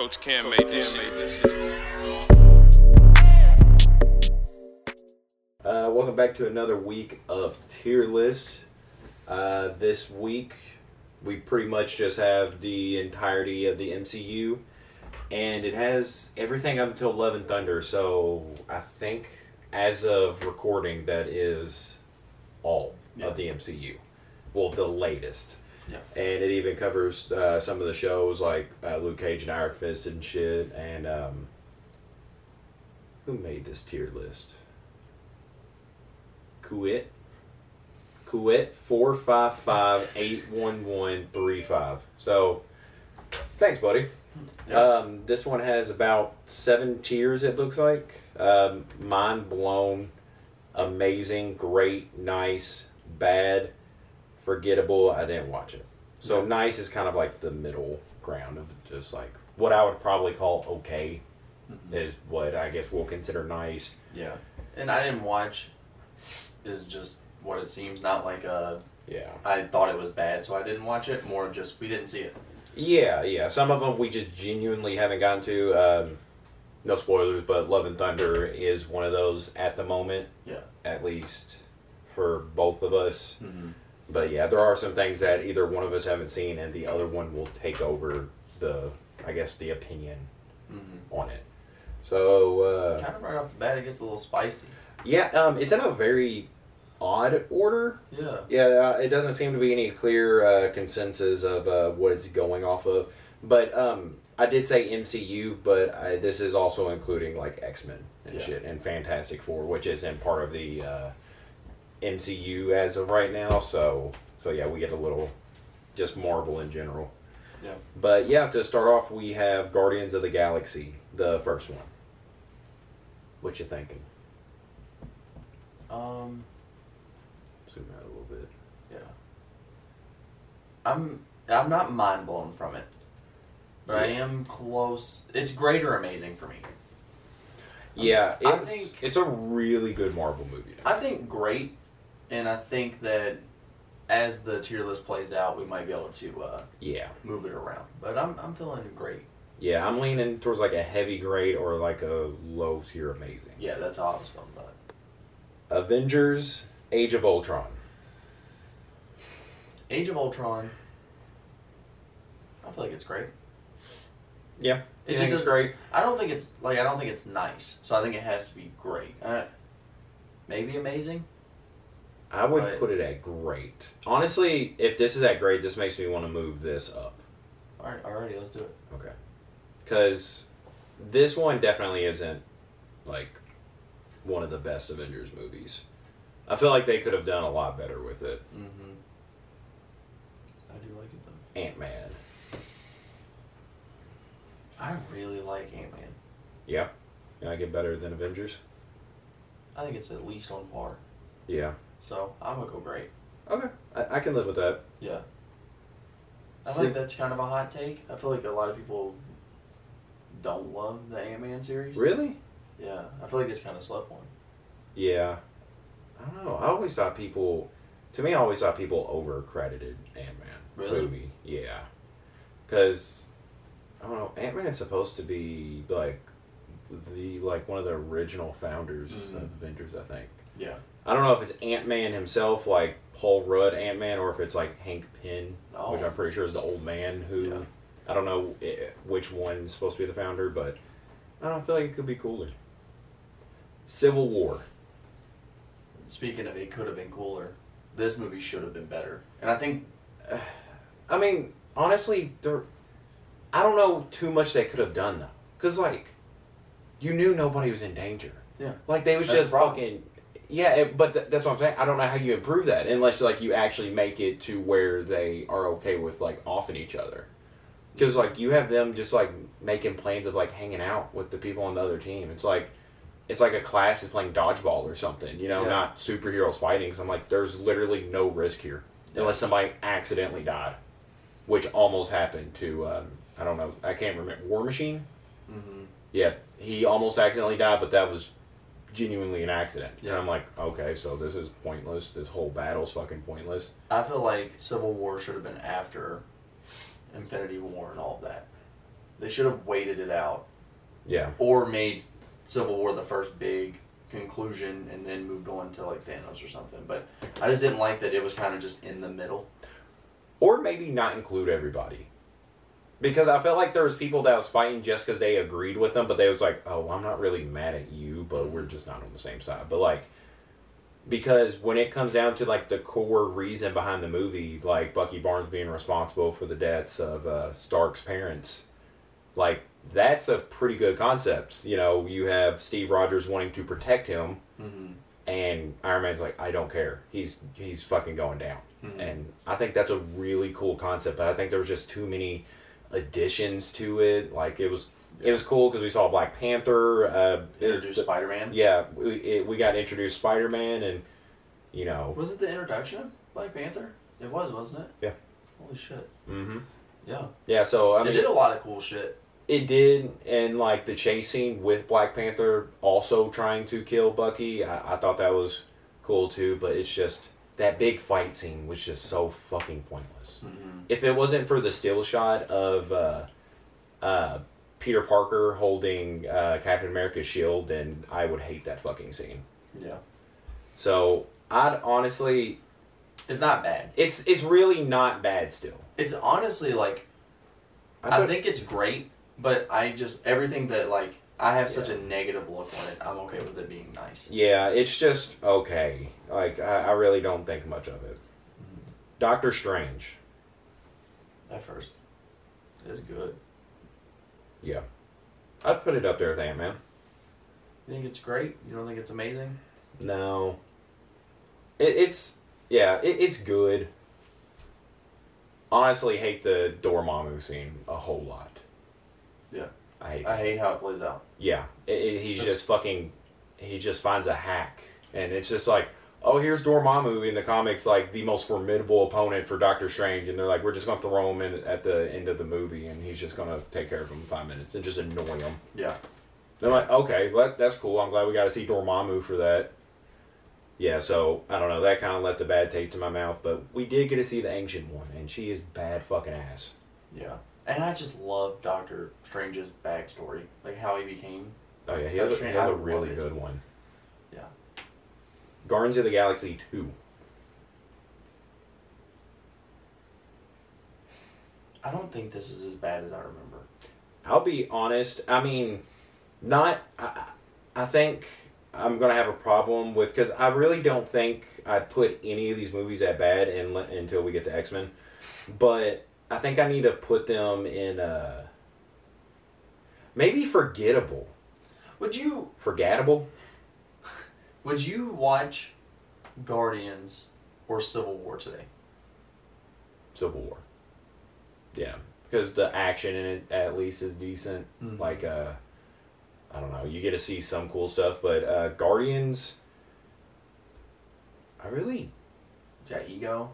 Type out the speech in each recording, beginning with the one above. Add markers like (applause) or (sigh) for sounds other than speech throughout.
Coach Cam made this shit. Uh, welcome back to another week of tier list. Uh, this week, we pretty much just have the entirety of the MCU, and it has everything up until Love and Thunder. So I think, as of recording, that is all of the MCU. Well, the latest. Yeah. And it even covers uh, some of the shows like uh, Luke Cage and Iron Fist and shit. And um, who made this tier list? Kuwait. Kuwait four five five eight one one three five. So, thanks, buddy. Yeah. Um, this one has about seven tiers. It looks like. Um, mind blown, amazing, great, nice, bad, forgettable. I didn't watch it. So Yeah. nice is kind of like the middle ground of just like what I would probably call okay Mhm. is what I guess we'll consider nice. Yeah, and I didn't watch. Is just what it seems. Not like a Yeah. I thought it was bad, so I didn't watch it. More just we didn't see it. Yeah, yeah. Some of them we just genuinely haven't gotten to. Um, no spoilers, but Love and Thunder is one of those at the moment, Yeah. at least for both of us. Mm-hmm. But yeah, there are some things that either one of us haven't seen, and the other one will take over the, I guess, the opinion Mm-hmm. on it. So uh, Kind of right off the bat, it gets a little spicy. yeah, um, it's in a very odd order. Yeah. Yeah, uh, it doesn't seem to be any clear uh, consensus of uh, what it's going off of. But um, I did say MCU, but I, this is also including like X Men and Yeah. shit and Fantastic Four, which isn't part of the uh, MCU as of right now. So, so yeah, we get a little just Marvel in general. Yeah. But yeah, to start off, we have Guardians of the Galaxy, the first one. What you thinking? Um. Zoom out a little bit. Yeah. I'm I'm not mind blown from it, but I am close. It's great or amazing for me. Yeah, it's, I think- it's a really good Marvel movie. now. I think great, and I think that as the tier list plays out, we might be able to uh, Yeah, move it around. But I'm I'm feeling great. yeah, I'm leaning towards like a heavy grade or like a low tier amazing. Yeah, that's how I was feeling about it. Avengers: Age of Ultron. Age of Ultron. I feel like it's great. Yeah, It just it's great. I don't think it's like I don't think it's nice. So I think it has to be great. Uh, maybe amazing. I would But- put it at great. Honestly, if this is at great, this makes me want to move this up. All right, alrighty, let's do it. Okay, because this one definitely isn't like one of the best Avengers movies. I feel like they could have done a lot better with it. Mm-hmm. I do like it though. Ant Man. I really like Ant Man. Yeah, you like it better than Avengers. I think it's at least on par. Yeah. So I'm gonna go great. Okay, I, I can live with that. Yeah. I See- think that's kind of a hot take. I feel like a lot of people don't love the Ant Man series. Really? Yeah, I feel like it's kind of slept on. Yeah. I don't know. I always thought people, to me, I always thought people over credited Ant Man Really? movie. Yeah. Because I don't know. Ant Man's supposed to be like the like one of the original founders Mhm. of Avengers. I think. Yeah. I don't know if it's Ant Man himself, like Paul Rudd Ant Man, or if it's like Hank Pym, Oh. which I'm pretty sure is the old man who. Yeah. I don't know which one's supposed to be the founder, but I don't feel like it could be cooler. Civil War. Speaking of, it could have been cooler. This movie should have been better, and I think (sighs) I mean, honestly, there. I don't know too much they could have done though, because like, you knew nobody was in danger. Yeah. Like they was That's just the fucking. Yeah, it, but th- that's what I'm saying. I don't know how you improve that unless like you actually make it to where they are okay with like offing each other. Because like you have them just like making plans of like hanging out with the people on the other team. It's like it's like a class is playing dodgeball or something. You know, Yeah. not superheroes fighting. So I'm like, there's literally no risk here unless somebody accidentally died, which almost happened to um, I don't know. I can't remember War Machine. hmm Yeah, he almost accidentally died, but that was genuinely an accident. And Yeah. I'm like, okay, so this is pointless. This whole battle's fucking pointless. I feel like Civil War should have been after Infinity War and all of that. They should have waited it out Yeah. or made Civil War the first big conclusion and then moved on to like Thanos or something. But I just didn't like that it was kind of just in the middle. Or maybe not include everybody. Because I felt like there was people that was fighting just because they agreed with them, but they was like, "Oh, I'm not really mad at you, but we're just not on the same side." But like, because when it comes down to like the core reason behind the movie, like Bucky Barnes being responsible for the deaths of uh, Stark's parents, like that's a pretty good concept. You know, you have Steve Rogers wanting to protect him, Mm-hmm. and Iron Man's like, "I don't care. He's he's fucking going down." Mhm. and I think that's a really cool concept. But I think there was just too many additions to it. Like it was, it was cool because we saw Black Panther. Uh, Introduced Spider Man. yeah, we it, we got introduced Spider Man, and you know, Was it the introduction of Black Panther? It was, wasn't it? Yeah. Holy shit. Mm hmm Yeah. yeah. So I it mean, did a lot of cool shit. it did, and like the chase scene with Black Panther also trying to kill Bucky. I, I thought that was cool too, but it's just that big fight scene was just so fucking pointless. Mm-hmm. If it wasn't for the still shot of uh, uh, Peter Parker holding uh, Captain America's shield, then I would hate that fucking scene. Yeah. So I'd honestly, It's not bad. it's it's really not bad still. It's honestly like I, think it's great, but I just everything that like I have such a negative look on it. I'm okay with it being nice. yeah, it's just okay. Like I, I really don't think much of it. Doctor Strange, At first, it's good. yeah, I'd put it up there with Ant Man. You think it's great? You don't think it's amazing? No, it, it's yeah, it, it's good. Honestly, hate the Dormammu scene a whole lot. Yeah. I hate. I hate how it plays out. yeah, it, it- he's That's- just fucking. He just finds a hack, and it's just like, oh, here's Dormammu in the comics, like the most formidable opponent for Doctor Strange, and they're like, we're just gonna throw him in at the end of the movie, and he's just gonna take care of him in five minutes and just annoy him. Yeah. I'm like, okay, that, that's cool. I'm glad we got to see Dormammu for that. Yeah, so I don't know. That kind of left a bad taste in my mouth, but we did get to see the ancient one, and she is bad fucking ass. Yeah. And I just love Doctor Strange's backstory, like how he became. Oh yeah, he has, a, he has a really good one. Guardians of the Galaxy two. I don't think this is as bad as I remember. I'll be honest. I mean, not. I, I think I'm gonna have a problem with because I really don't think I'd put any of these movies that bad in, until we get to X Men. But I think I need to put them in uh maybe forgettable. Would you Forgettable. Would you watch Guardians or Civil War today? Civil War. Yeah, because the action in it at least is decent. Mhm. Like, uh, I don't know, you get to see some cool stuff, but uh, Guardians, I really. Is that ego?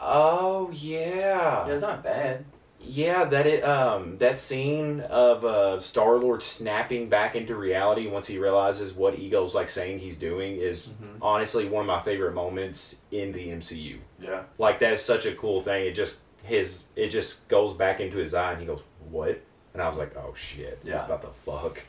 Oh yeah, Yeah, it's not bad. Yeah. That it um that scene of uh, Star Lord snapping back into reality once he realizes what Ego's like saying he's doing is Mhm. honestly one of my favorite moments in the MCU. Yeah. like that is such a cool thing. It just his it just goes back into his eye and he goes, What? And I was like, Oh shit, Yeah. he's about to fuck.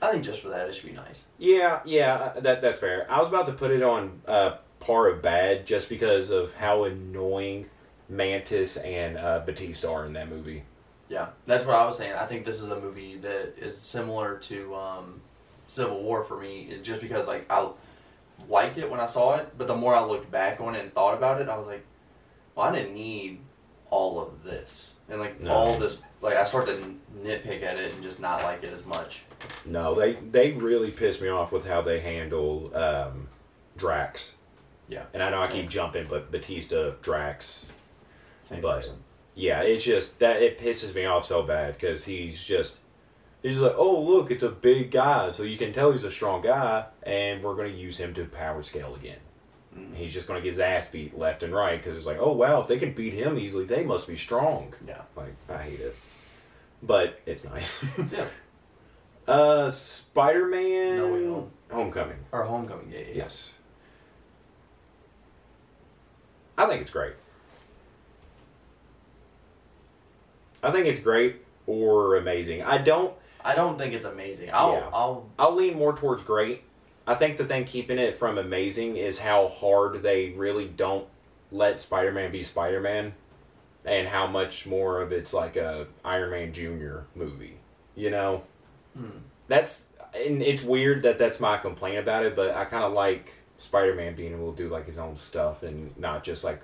I think just for that it should be nice. Yeah, yeah, that that's fair. I was about to put it on uh par of bad just because of how annoying Mantis and uh, Batista are in that movie. Yeah, that's what I was saying. I think this is a movie that is similar to um, Civil War for me, just because like I liked it when I saw it, but the more I looked back on it and thought about it, I was like, well, I didn't need all of this, and like No. all this. Like I start to nitpick at it and just not like it as much. No, they they really pissed me off with how they handle um, Drax. Yeah, And I know I keep jumping, but Batista, Drax, same But- person. Yeah, it's just that it pisses me off so bad because he's just he's like, oh look, it's a big guy, so you can tell he's a strong guy, and we're gonna use him to power scale again. Mhm. He's just gonna get his ass beat left and right because it's like, oh wow, if they can beat him easily, they must be strong. Yeah, Like I hate it, but it's nice. (laughs) yeah. uh, Spider Man, No Way Home. Homecoming. Or Homecoming. Yeah. yeah. Yes, I think it's great. I think it's great or amazing. I don't. I don't think it's amazing. I'll Yeah. I'll I'll lean more towards great. I think the thing keeping it from amazing is how hard they really don't let Spider-Man be Spider-Man, and how much more of it's like a Iron Man Junior movie. You know, hmm. that's and it's weird that that's my complaint about it, but I kind of like Spider-Man being able to do like his own stuff and not just like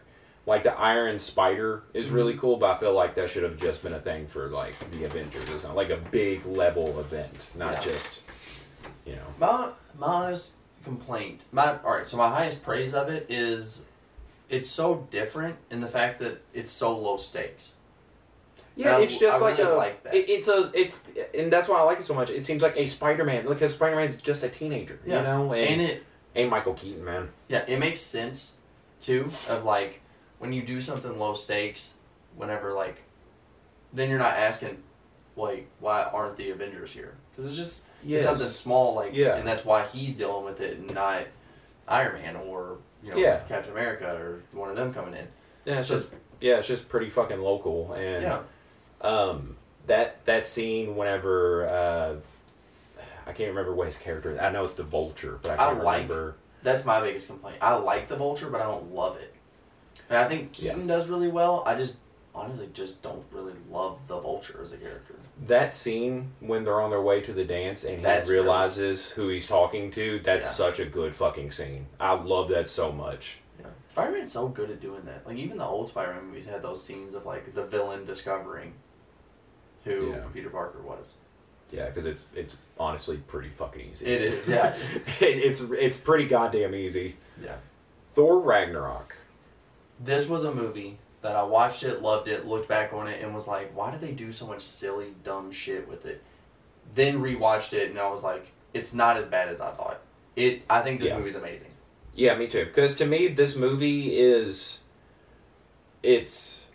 like the Iron Spider is really mm-hmm. cool, but I feel like that should have just been a thing for like the Avengers or something, like a big level event, not Yeah. just you know. My my honest complaint, my all right. So my highest praise of it is, it's so different in the fact that it's so low stakes. Yeah, I- it's just I like really a. like that. It, it's a. It's and that's why I like it so much. It seems like a Spider-Man, because Spider-Man's just a teenager, Yeah. you know, and, And it and Michael Keaton, man. yeah, it makes sense too of like when you do something low stakes, whenever like, then you're not asking, like why aren't the Avengers here? Because it's just it's something small like Yeah. and that's why he's dealing with it and not Iron Man or you know Yeah. Captain America or one of them coming in. Yeah, it's So- just yeah, it's just pretty fucking local, and Yeah. um, that that scene whenever uh, I can't remember what his character. I know it's the Vulture, but I I can't like- remember. That's my biggest complaint. I like the Vulture, but I don't love it. And I think Keaton does really well. I just honestly just don't really love the Vulture as a character. That scene when they're on their way to the dance and he That's really- realizes who he's talking to. That's Yeah. such a good fucking scene. I love that so much. Yeah. Spider Man's so good at doing that. Like even the old Spider Man movies had those scenes of like the villain discovering who Yeah. Peter Parker was. Yeah, because it's it's honestly pretty fucking easy. It is, yeah. (laughs) it, it's it's pretty goddamn easy. Yeah. Thor Ragnarok. This was a movie that I watched it, loved it, looked back on it, and was like, why did they do so much silly, dumb shit with it? Then rewatched it, and I was like, it's not as bad as I thought. It. I think this Yeah. movie's amazing. Yeah, me too. Because to me, this movie is, it's,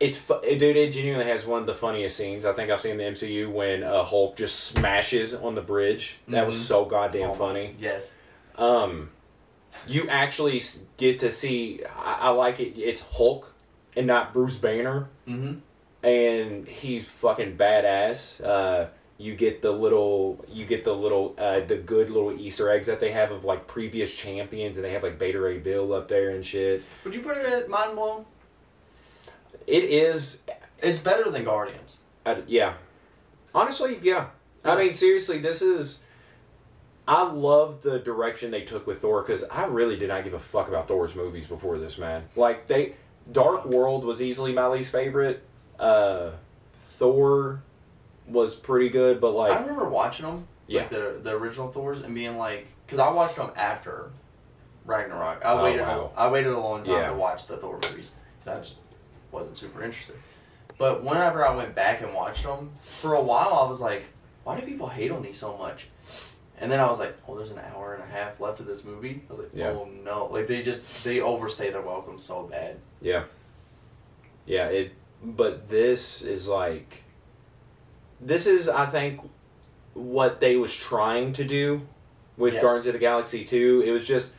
it's dude. It genuinely has one of the funniest scenes I think I've seen in the MCU when uh, Hulk just smashes on the bridge. That was Mhm. so goddamn Oh, funny. Yes. Um, you actually get to see. I, I like it. It's Hulk and not Bruce Banner, Mm-hmm. and he's fucking badass. Uh, you get the little, you get the little, uh, the good little Easter eggs that they have of like previous champions, and they have like Beta Ray Bill up there and shit. Would you put it at mind blown? It is, It's better than Guardians. uh, yeah. Honestly, yeah. I mean, seriously, this is. I love the direction they took with Thor because I really did not give a fuck about Thor's movies before this, man. Like they, Dark World was easily my least favorite. Uh, Thor was pretty good, but like I remember watching them, Yeah. like the the original Thors, and being like, because I watched them after Ragnarok. I Oh, waited. wow. A, I waited a long time Yeah. to watch the Thor movies. I just wasn't super interested. But whenever I went back and watched them, for a while I was like, why do people hate on these so much? And then I was like, oh, there's an hour and a half left of this movie. I was like, Yeah. oh no, like they just they overstay their welcome so bad. Yeah. Yeah, it but this is like this is I think what they was trying to do with Yes. Guardians of the Galaxy 2. It was just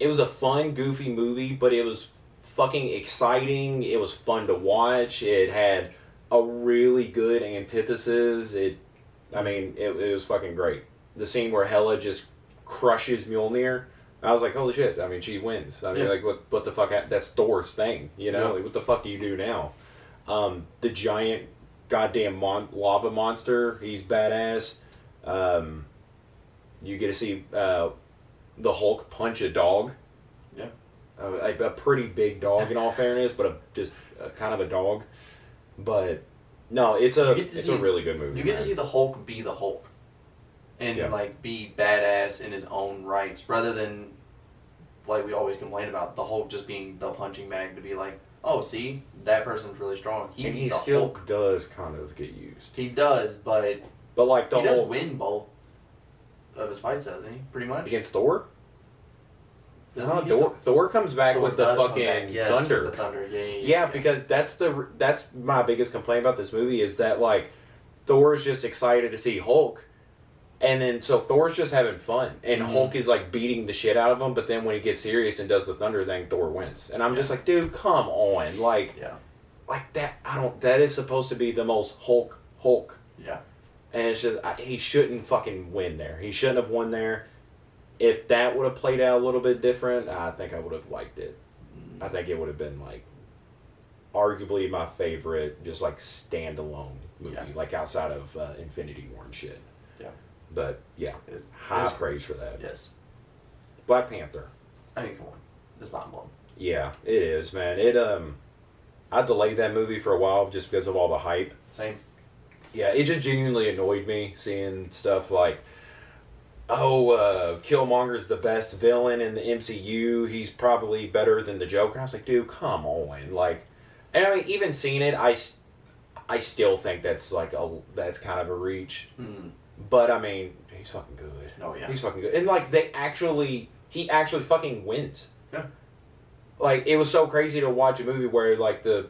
it was a fun, goofy movie, but it was fucking exciting. It was fun to watch. It had a really good antithesis. It I mean, it, it was fucking great. The scene where Hela just crushes Mjolnir. I was like, holy shit! I mean, she wins. I mean, Yeah. like, what what the fuck? That's Thor's thing, you know. Yeah. Like, what the fuck do you do now? Um, the giant, goddamn mon- lava monster. He's badass. Um, you get to see uh, the Hulk punch a dog. Yeah. Uh, like a pretty big dog, in all (laughs) fairness, but a, just uh kind of a dog. But no, it's a You get to it's see- a really good movie. You get to see the Hulk be the Hulk, and Yeah. like be badass in his own rights, rather than like we always complain about the Hulk just being the punching bag to be like, oh, see that person's really strong. He and he still Hulk. does kind of get used. He does, but But like the he does win both of his fights, doesn't he? Pretty much. against Thor. No? Thor, Thor comes back Thor with the fucking back, yes, thunder. the thunder. Yeah, yeah, Yeah, because that's the that's my biggest complaint about this movie is that like Thor's just excited to see Hulk, and then so Thor's just having fun, and Mhm. Hulk is like beating the shit out of him. But then when he gets serious and does the thunder thing, Thor wins, and I'm just like, dude, come on, like yeah. like that. I don't. That is supposed to be the most Hulk Hulk, Yeah. and it's just I, he shouldn't fucking win there. He shouldn't have won there. If that would have played out a little bit different, I think I would have liked it. I think it would have been like arguably my favorite, just like standalone movie, Yeah. like outside of uh, Infinity War and shit. But yeah, It's, high it's- praise for that. Yes. Black Panther. I mean, come on. It's mind blowing. Yeah, it is, man. It um, I delayed that movie for a while just because of all the hype. Same. Yeah, it just genuinely annoyed me seeing stuff like, oh, uh, Killmonger's the best villain in the MCU. He's probably better than the Joker. I was like, dude, come on, like, and I mean, even seeing it, I, I still think that's like a that's kind of a reach. Mm. But I mean, he's fucking good. Oh, yeah. He's fucking good. And like they actually he actually fucking wins. Yeah. Like it was so crazy to watch a movie where like the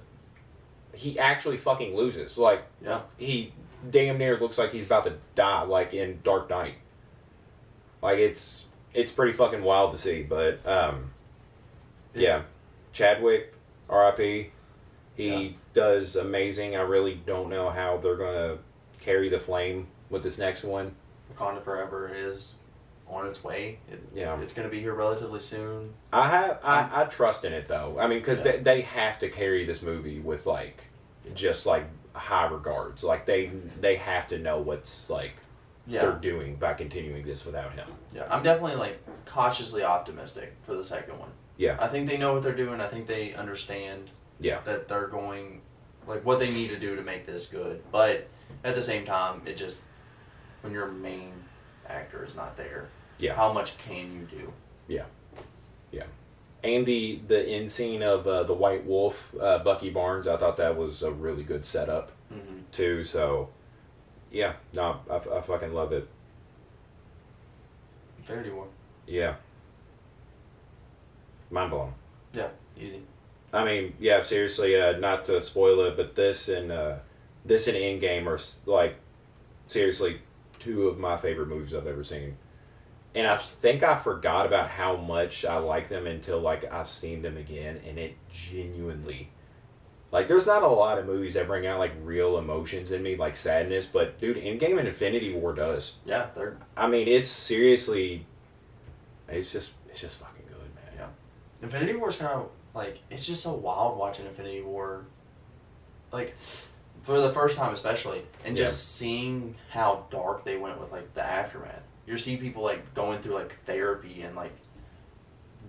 he actually fucking loses. Like Yeah. he damn near looks like he's about to die like in Dark Knight. Like it's it's pretty fucking wild to see, but um It- yeah. Chadwick, RIP. He Yeah. does amazing. I really don't know how they're gonna carry the flame with this next one. Wakanda Forever is on its way. It, Yeah. It's going to be here relatively soon. I have I, I trust in it though. I mean, because Yeah. they, they have to carry this movie with like just like high regards. Like they they have to know what's like they're doing by continuing this without him. Yeah. I'm definitely like cautiously optimistic for the second one. Yeah. I think they know what they're doing. I think they understand Yeah. that they're going like what they need to do to make this good. But at the same time, it just when your main actor is not there, Yeah. how much can you do? Yeah. Yeah. And the the end scene of uh, the White Wolf, uh, Bucky Barnes, I thought that was a really good setup Mm-hmm. too. So, yeah, no, I, I fucking love it. War. Yeah, mind blown. Yeah, easy. I mean, yeah, seriously, uh, not to spoil it, but this and uh, this and Endgame are like seriously two of my favorite movies I've ever seen. And I think I forgot about how much I like them until like I've seen them again, and it genuinely like there's not a lot of movies that bring out like real emotions in me, like sadness. But dude, Endgame and Infinity War does. Yeah, they're I mean, it's seriously, it's just it's just fucking good, man. Yeah. Infinity War is kind of like it's just so wild watching Infinity War, like for the first time especially, and just seeing how dark they went with like the aftermath. You see people like going through like therapy and like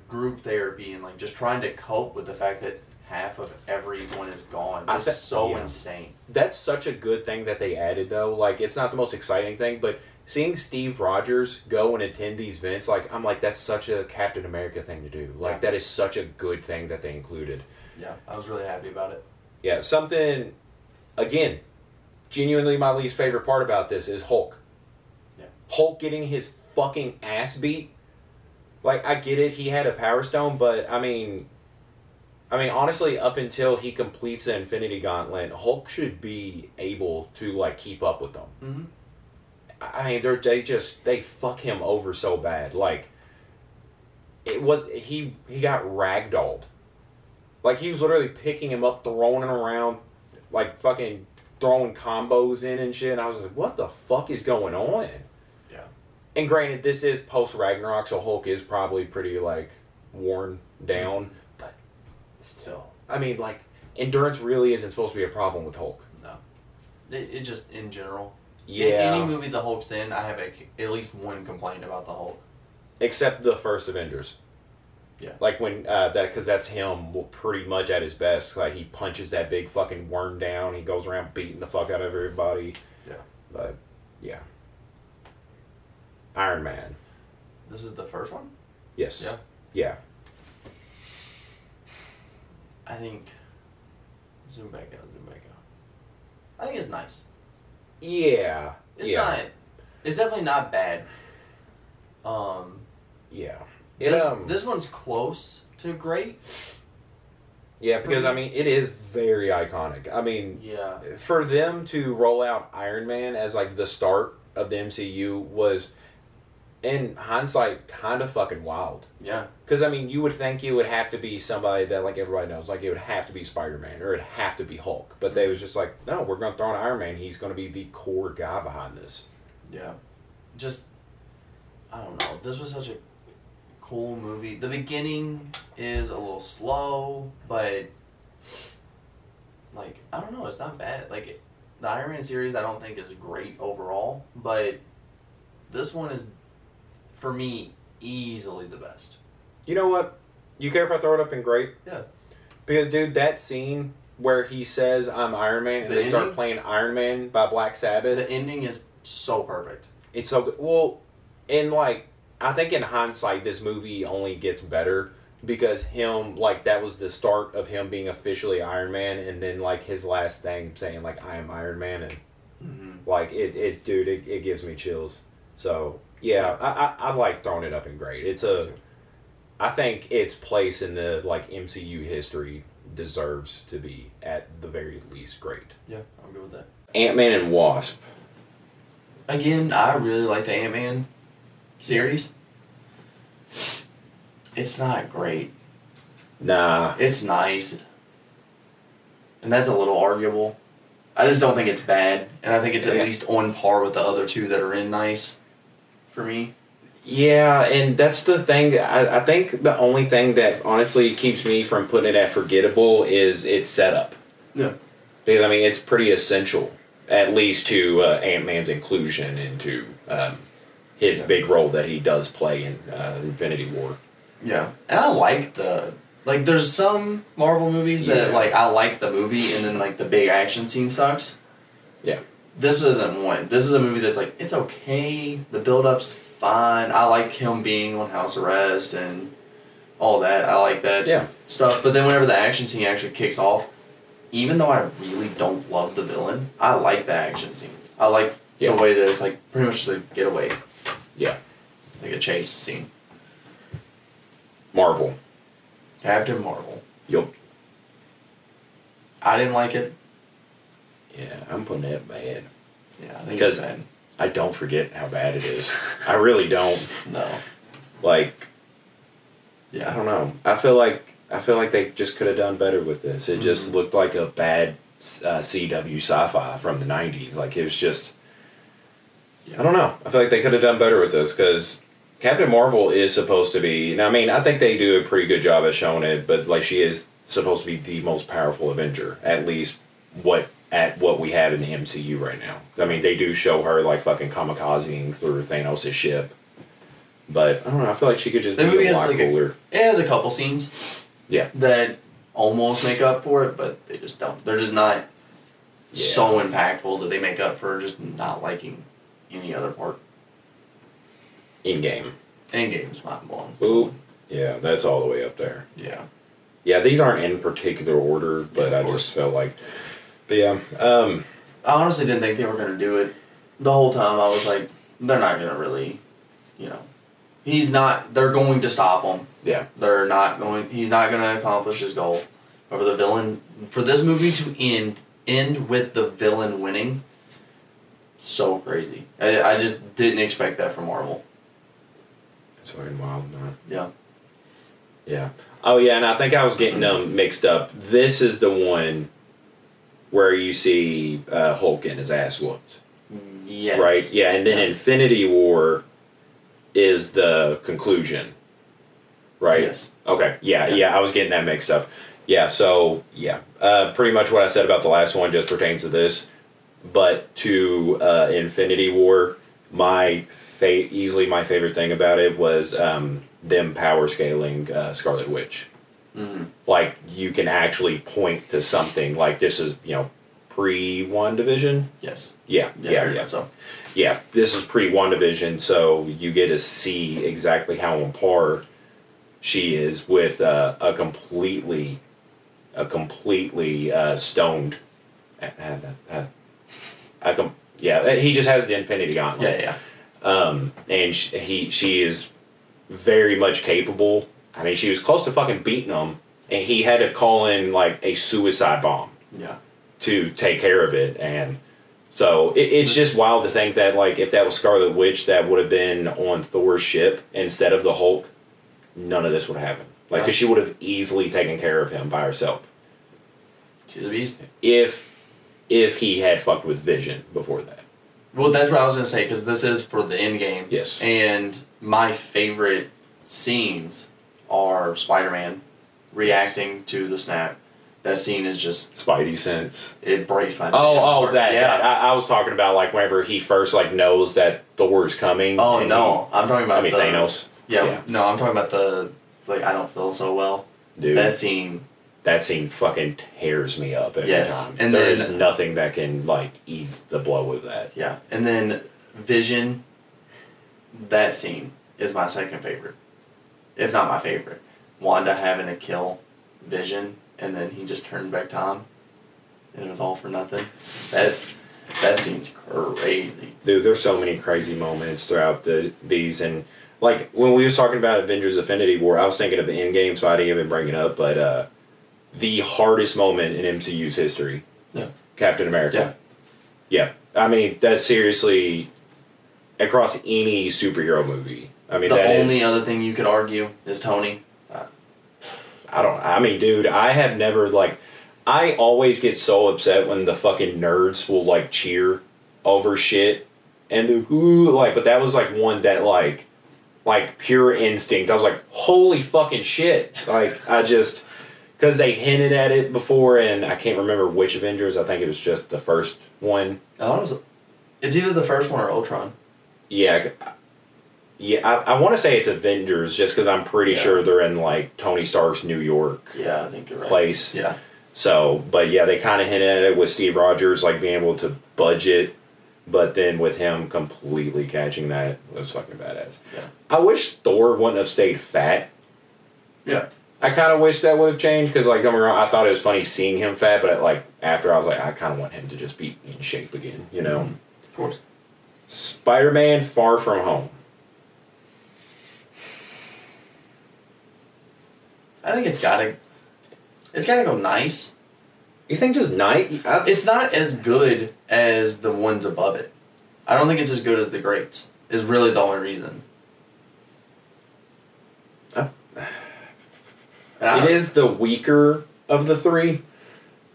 group therapy and like just trying to cope with the fact that half of everyone is gone. It's thi- so yeah. insane. That's such a good thing that they added, though. Like, it's not the most exciting thing, but seeing Steve Rogers go and attend these events, like, I'm like, that's such a Captain America thing to do. Like, Yeah. that is such a good thing that they included. Yeah, I was really happy about it. Yeah, something, again, genuinely my least favorite part about this is Hulk. Yeah. Hulk getting his fucking ass beat. Like, I get it, he had a Power Stone, but, I mean, I mean, honestly, up until he completes the Infinity Gauntlet, Hulk should be able to, like, keep up with them. Mm-hmm. I mean, they're they just they fuck him over so bad. Like it was he he got ragdolled. Like he was literally picking him up, throwing him around, like fucking throwing combos in and shit. And I was like, what the fuck is going on? Yeah. And granted, this is post Ragnarok, so Hulk is probably pretty like worn down. But still, I mean, like endurance really isn't supposed to be a problem with Hulk. No, it, it just in general. Yeah, In any movie the Hulk's in, I have a, at least one complaint about the Hulk. except the first Avengers. Yeah. Like when uh, that because that's him pretty much at his best. Like he punches that big fucking worm down. He goes around beating the fuck out of everybody. Yeah. But yeah. Iron Man. This is the first one. Yes. Yeah. Yeah. I think. Zoom back out. Zoom back out. I think it's nice. Yeah. It's yeah. not. It's definitely not bad. Um, Yeah. It, this, um, this one's close to great. yeah, because I mean it is very iconic. I mean, Yeah. for them to roll out Iron Man as like the start of the MCU was in hindsight, kind of fucking wild. Yeah. Because I mean, you would think it would have to be somebody that like everybody knows, like it would have to be Spider Man or it'd have to be Hulk. But they was just like, no, we're gonna throw in Iron Man. He's gonna be the core guy behind this. Yeah. Just I don't know. This was such a cool movie. The beginning is a little slow, but like I don't know, it's not bad. Like the Iron Man series I don't think is great overall, but this one is for me easily the best. You know what? You care if I throw it up in great? Yeah. Because dude, that scene where he says I'm Iron Man and The they start playing Iron Man by Black Sabbath. The ending is so perfect. It's so good. Well, and like I think in hindsight, this movie only gets better because him like that was the start of him being officially Iron Man, and then like his last thing saying like I am Iron Man, and Mm-hmm. like it, it dude, it, it gives me chills. So yeah, I, I I like throwing it up in great. It's a, I think its place in the like MCU history deserves to be at the very least great. Yeah, I'm good with that. Ant Man and Wasp. Again, I really like the Ant Man series. It's not great. Nah, It's nice. And that's a little arguable. I just don't think it's bad. And I think it's at Yeah. least on par with the other two that are in nice for me. Yeah, and that's the thing. I, I think the only thing that honestly keeps me from putting it at forgettable is its setup. Yeah. Because I mean, it's pretty essential, at least to uh, Ant Man's inclusion into um, his big role that he does play in uh, Infinity War. Yeah. And I like the like there's some Marvel movies that Yeah. like I like the movie and then like the big action scene sucks. Yeah. This isn't one. This is a movie that's like it's okay. The build up's fine. I like him being on house arrest and all that. I like that Yeah, stuff. But then whenever the action scene actually kicks off, even though I really don't love the villain, I like the action scenes. I like Yeah. the way that it's like pretty much the getaway. Yeah. Like a chase scene. Marvel. Captain Marvel. Yup. I didn't like it. Yeah, I'm putting it bad. Yeah, I think Because- bad. I don't forget how bad it is. I really don't. (laughs) No. Like, Yeah. I don't know. I feel like I feel like they just could have done better with this. It just Mhm. looked like a bad uh, CW sci-fi from the '90s. Like it was just. I don't know. I feel like they could have done better with this because Captain Marvel is supposed to be. And I mean, I think they do a pretty good job at showing it, but like she is supposed to be the most powerful Avenger, at least what at what we have in the MCU right now. I mean, they do show her like fucking kamikazing through Thanos' ship. But I don't know. I feel like she could just The be a lot like, a- cooler. It has a couple scenes. Yeah. That almost make up for it, but they just don't. They're just not so impactful that they make up for just not liking any other part. Endgame. Endgame's mind blowing. Ooh, yeah, that's all the way up there. Yeah. Yeah, these aren't in particular order, but Yeah, I just felt like, but yeah, um, I honestly didn't think they were gonna do it. The whole time I was like, they're not gonna really, you know, he's not. They're going to stop him. yeah, They're not going. He's not going to accomplish his goal. Or for the villain, for this movie to end end with the villain winning, so crazy. I, I just didn't expect that from Marvel. it's fucking wild, man. Yeah. Yeah. Oh yeah, and I think I was getting them mixed up. This is the one where you see uh, Hulk getting his ass whooped, Yes. right? Yeah, and then Yeah. Infinity War is the conclusion, right? Yes. Okay. Yeah, Yeah. yeah, I was getting that mixed up. Yeah, so yeah, uh, pretty much what I said about the last one just pertains to this. But to uh, Infinity War, my fa- easily my favorite thing about it was um, them power scaling uh, Scarlet Witch. hmm Like you can actually point to something like this is you know pre WandaVision. Yes. Yeah, Yeah. yeah, yeah. So. Yeah, this is pre WandaVision, so you get to see exactly how on par she is with uh, a completely, a completely uh, stoned. Uh, uh, com- yeah, he just has the Infinity Gauntlet. Yeah. Yeah. Um, and sh- he she is very much capable. I mean, she was close to fucking beating him, and he had to call in like a suicide bomb Yeah. to take care of it and So it, it's just wild to think that like if that was Scarlet Witch that would have been on Thor's ship instead of the Hulk, none of this would happen. Like, Yeah. because she would have easily taken care of him by herself She's a beast. if if he had fucked with Vision before that. Well, that's what I was gonna say because this is for the Endgame. Yes. And my favorite scenes are Spider-Man reacting to the snap. That scene is just Spidey sense. it breaks my. Oh, oh, heart. that. Yeah. that. I, I was talking about like whenever he first like knows that the Thor's coming. oh no, I'm talking about I mean the Thanos. Yeah, Yeah. no, I'm talking about the like I don't feel so well. Dude, That scene. That scene fucking tears me up every Yes, time. and There's nothing that can like ease the blow of that. Yeah, and then Vision. That scene is my second favorite, if not my favorite. Wanda having to kill Vision, and then he just turns back time, and it was all for nothing. That that scene's crazy. Dude, there's so many crazy moments throughout the these and like when we was talking about Avengers Infinity War, I was thinking of Endgame, so I didn't even bring it up, but uh the hardest moment in MCU's history. Yeah. Captain America. Yeah. I mean, that's seriously across any superhero movie. I mean, the that is- only other thing you could argue is Tony. Uh, I don't. I mean, dude, I have never like. I always get so upset when the fucking nerds will like cheer over shit and the ooh like. But that was like one that like, like pure instinct. I was like, holy fucking shit! Like I just because they hinted at it before, and I can't remember which Avengers. I think it was just the first one. I thought it was. It's either the first one or Ultron. Yeah. Yeah, I, I want to say it's Avengers just because I'm pretty Yeah. sure they're in like Tony Stark's New York Yeah, I think you're right. place. Yeah, So, but yeah, they kind of hinted at it with Steve Rogers, like being able to budget, but then with him completely catching that was fucking badass. Yeah. I wish Thor wouldn't have stayed fat. Yeah. I kind of wish that would have changed because, like, don't get me wrong, I thought it was funny seeing him fat, but like after I was like, I kind of want him to just be in shape again, you know. Of course. Spider-Man: Far From Home. I think it's gotta. It's gotta go nice. You think just night? I, It's not as good as the ones above it. I don't think it's as good as the greats. Is really the only reason. Uh, I- it is the weaker of the three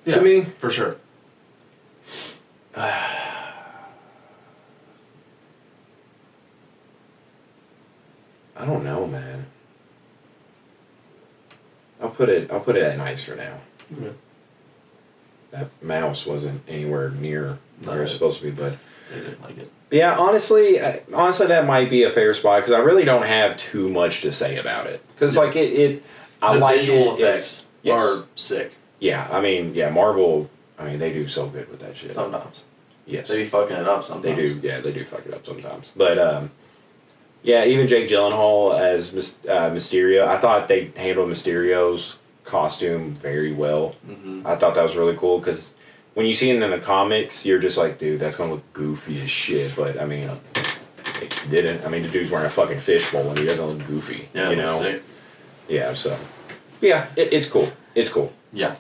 yeah, to me. for sure. (sighs) I don't know, man. I'll put it. I'll put it at nice for now. Yeah. That mouse wasn't anywhere near where it was supposed to be, but I didn't like it. yeah, honestly, uh, honestly, that might be a fair spot because I really don't have too much to say about it. Because Yeah. like it, it I the like visual it, effects yes. are sick Yeah, I mean, yeah, Marvel. I mean, they do so good with that shit. sometimes. Yes, They be fucking it up sometimes. They do, yeah, they do fuck it up sometimes. But um, yeah, even Jake Gyllenhaal as uh, Mysterio, I thought they handled Mysterio's costume very well. hmm I thought that was really cool because when you see him in the comics, you're just like, dude, that's gonna look goofy as shit. But I mean, it didn't. I mean, the dude's wearing a fucking fishbowl and he doesn't look goofy. Yeah, you know. sick. Yeah, so yeah, it, it's cool. It's cool. Yeah,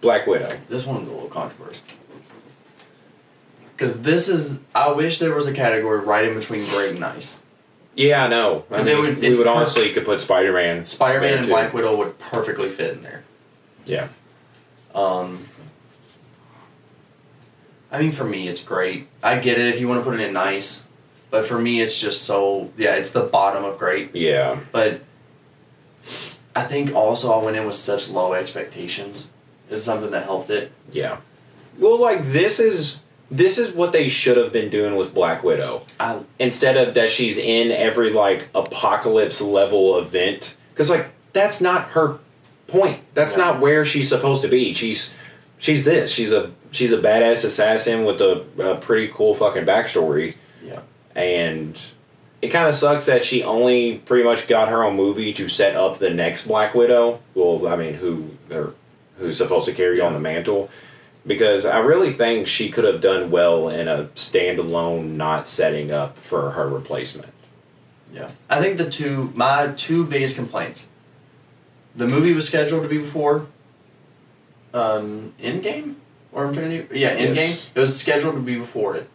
Black Widow. this one's a little controversial. Because this is, I wish there was a category right in between great and nice. Yeah, I know. I 'Cause mean, it would- we would per- honestly could put Spider Man. Spider Man and too. Black Widow would perfectly fit in there. Yeah. Um, I mean, for me, it's great. I get it if you want to put it in nice, but for me, it's just so yeah, it's the bottom of great. Yeah. But I think also I went in with such low expectations. Is something that helped it. Yeah. Well, like this is this is what they should have been doing with Black Widow I instead of that she's in every like apocalypse level event because like that's not her point. That's not where she's supposed to be. She's she's this. She's a she's a badass assassin with a, a pretty cool fucking backstory. Yeah. And it kind of sucks that she only pretty much got her own movie to set up the next Black Widow. Well, I mean, who or who's supposed to carry on the mantle? Because I really think she could have done well in a standalone, not setting up for her replacement. yeah. I think the two my two biggest complaints. The movie was scheduled to be before. Um, Endgame. or Infinity. Yeah, Yes. Endgame. It was scheduled to be before it.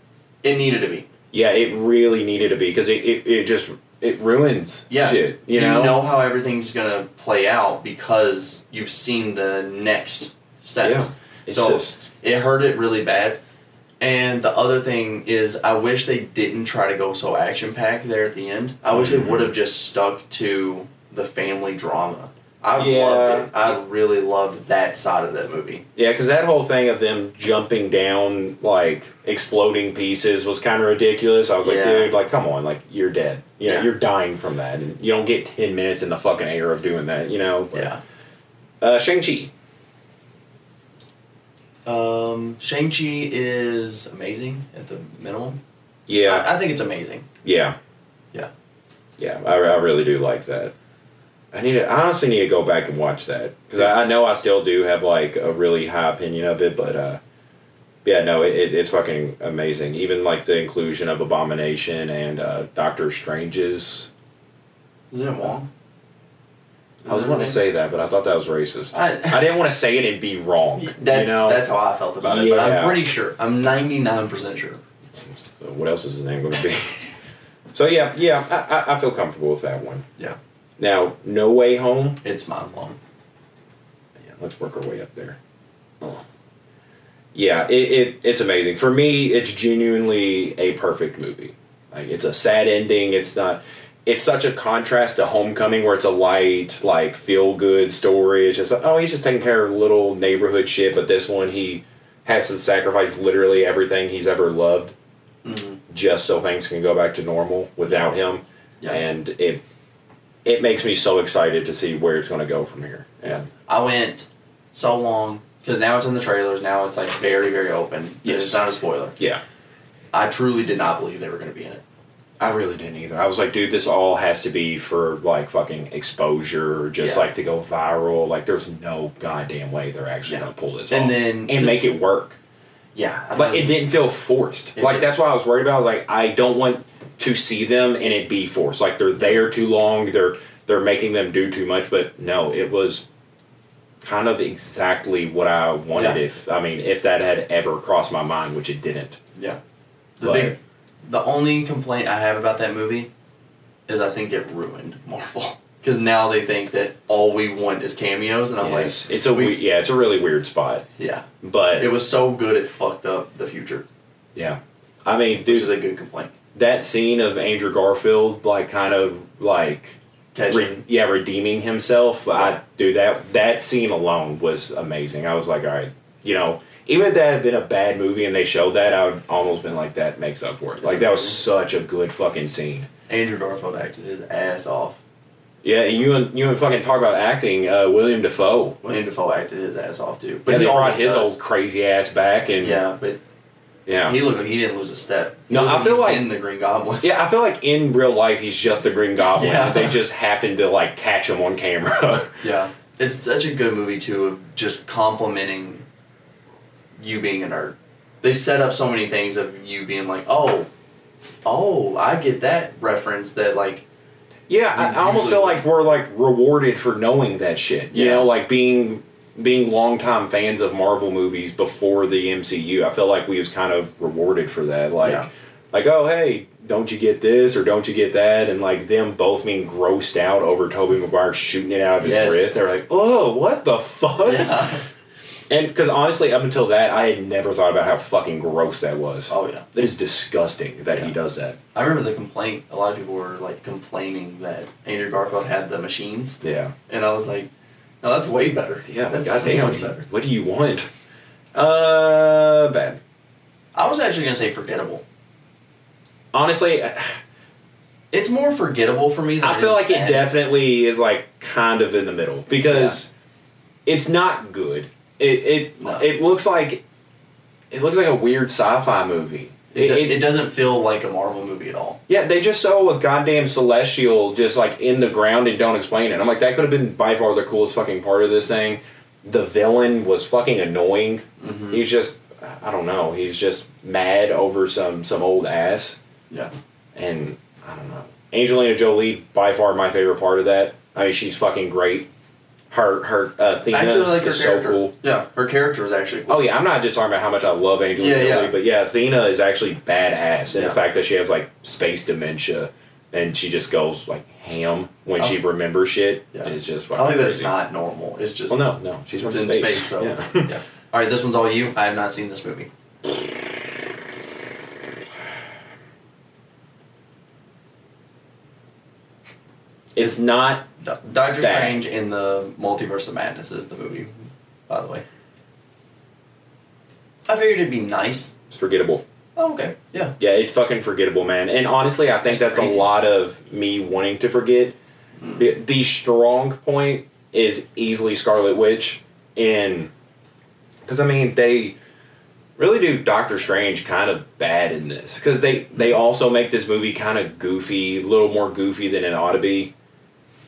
It needed to be. Yeah, it really needed to be because it, it, it just it ruins Yeah. shit. You know? how everything's gonna play out because you've seen the next steps. It's so just it hurt it really bad. And the other thing is, I wish they didn't try to go so action packed there at the end. I wish Mhm. they would have just stuck to the family drama. I Yeah. loved it. I really loved that side of that movie. yeah, because that whole thing of them jumping down like exploding pieces was kind of ridiculous. I was like, Yeah. dude, like come on, like you're dead. You know, Yeah. you're dying from that, and you don't get ten minutes in the fucking air of doing that. You know? But, Yeah. Uh, Shang Chi. Um, Shang Chi is amazing at the minimum. Yeah. I, I think it's amazing. Yeah. Yeah. Yeah, I, I really do like that. I need to, I honestly need to go back and watch that because I, I know I still do have like a really high opinion of it, but uh, yeah, no, it, it, it's fucking amazing. Even like the inclusion of Abomination and uh, Doctor Strange's. Isn't it Wong? I was going to say that, but I thought that was racist. I, (laughs) I didn't want to say it and be wrong. that, you know, that's how I felt about it. But I'm pretty sure. I'm 99% sure. So what else is his name going to be? (laughs) so yeah, yeah, I, I, I feel comfortable with that one. Yeah. Now, No Way Home. It's mind blowing. Yeah, let's work our way up there. Oh. Yeah, it, it it's amazing. For me, it's genuinely a perfect movie. Like it's a sad ending. It's not. It's such a contrast to Homecoming, where it's a light, like feel good story. It's just like, oh, he's just taking care of little neighborhood shit. But this one, he has to sacrifice literally everything he's ever loved hmm just so things can go back to normal without him. Yeah. And it it makes me so excited to see where it's going to go from here. And I went so long because now it's in the trailers. Now it's like very, very open. Yes. It's not a spoiler. yeah. I truly did not believe they were going to be in it. I really didn't either. I was like, dude, this all has to be for like fucking exposure, just Yeah. like to go viral. Like, there's no goddamn way they're actually Yeah. gonna pull this And off then- and make it work. Yeah. Like, it didn't feel forced. It like, did. that's why I was worried about. I was like, I don't want to see them and it be forced. Like, they're there too long. They're they're making them do too much. But no, it was kind of exactly what I wanted. Yeah. If I mean, if that had ever crossed my mind, which it didn't. Yeah. The But- big, the only complaint I have about that movie is I think it ruined Marvel (laughs) because now they think that all we want is cameos, and I'm Yes, it's a we- we, yeah, it's a really weird spot. yeah, But it was so good it fucked up the future, Yeah. I mean, which is a good complaint. That scene of Andrew Garfield, like, kind of like, re- yeah, redeeming himself. Yeah. I do that. That scene alone was amazing. I was like, all right, you know, even if that had been a bad movie and they showed that, I would almost been like, that makes up for it. Like, that was such a good fucking scene. Andrew Garfield acted his ass off. Yeah, and you and you and fucking talk about acting. Uh, William Dafoe. William Dafoe acted his ass off too, But yeah, he they brought his does. old crazy ass back, and Yeah, but yeah, he looked he didn't lose a step. He No, I feel like- in the Green Goblin. Yeah, I feel like in real life he's just a Green Goblin. Yeah. They just happened to like catch him on camera. (laughs) Yeah, it's such a good movie too of just complimenting you being a nerd. They set up so many things of you being like, oh, oh, I get that reference. That like, yeah, I, I almost feel like we're like rewarded for knowing that shit. You Yeah. know, like being being longtime fans of Marvel movies before the MCU. I feel like we was kind of rewarded for that. Like, Yeah. like oh hey, don't you get this or don't you get that? And like them both being grossed out over Tobey Maguire shooting it out of his Yes. wrist. They were like, oh, what the fuck? yeah, (laughs) And because honestly, up until that, I had never thought about how fucking gross that was. oh yeah. That is disgusting that he does that. I remember the complaint. A lot of people were like complaining that Andrew Garfield had the machines, Yeah. and I was like, no, that's way better. Yeah, that's so goddamn. much better. What do you want? Uh, bad. I was actually gonna say forgettable. Honestly, It's more forgettable for me. Than I feel is like it definitely is like kind of in the middle because it's not good. It it No. it looks like it looks like a weird sci-fi movie. It, It, it- doesn't feel like a Marvel movie at all. yeah, they just show a goddamn celestial just like in the ground and don't explain it. I'm like, that could have been by far the coolest fucking part of this thing. The villain was fucking annoying. Mm-hmm. He's just, I don't know. He's just mad over some some old ass, Yeah. and I don't know. Angelina Jolie, by far my favorite part of that. I mean, she's fucking great. Her her uh, I Athena actually like her is so character. cool. Yeah, her character was actually cool. Oh yeah, I'm not just talking about how much I love Angelina Yeah, Jolie, yeah. but yeah, Athena is actually badass, and Yeah. the fact that she has like space dementia, and she just goes like ham when she remembers shit Yeah. is just I think crazy. that's not normal. It's just Well, no, no, she's it's in space. space. So yeah. yeah. All right, this one's all you. I have not seen this movie. (laughs) it's not. Do- Doctor Bad. Strange in the Multiverse of Madness is the movie, by the way. I figured it'd be nice. It's forgettable. Oh, okay. Yeah. Yeah, it's fucking forgettable, man. And honestly, I think That's a lot of me wanting to forget. Mm. The, the strong point is easily Scarlet Witch, in because I mean they really do Doctor Strange kind of bad in this because they they also make this movie kind of goofy, a little more goofy than it ought to be.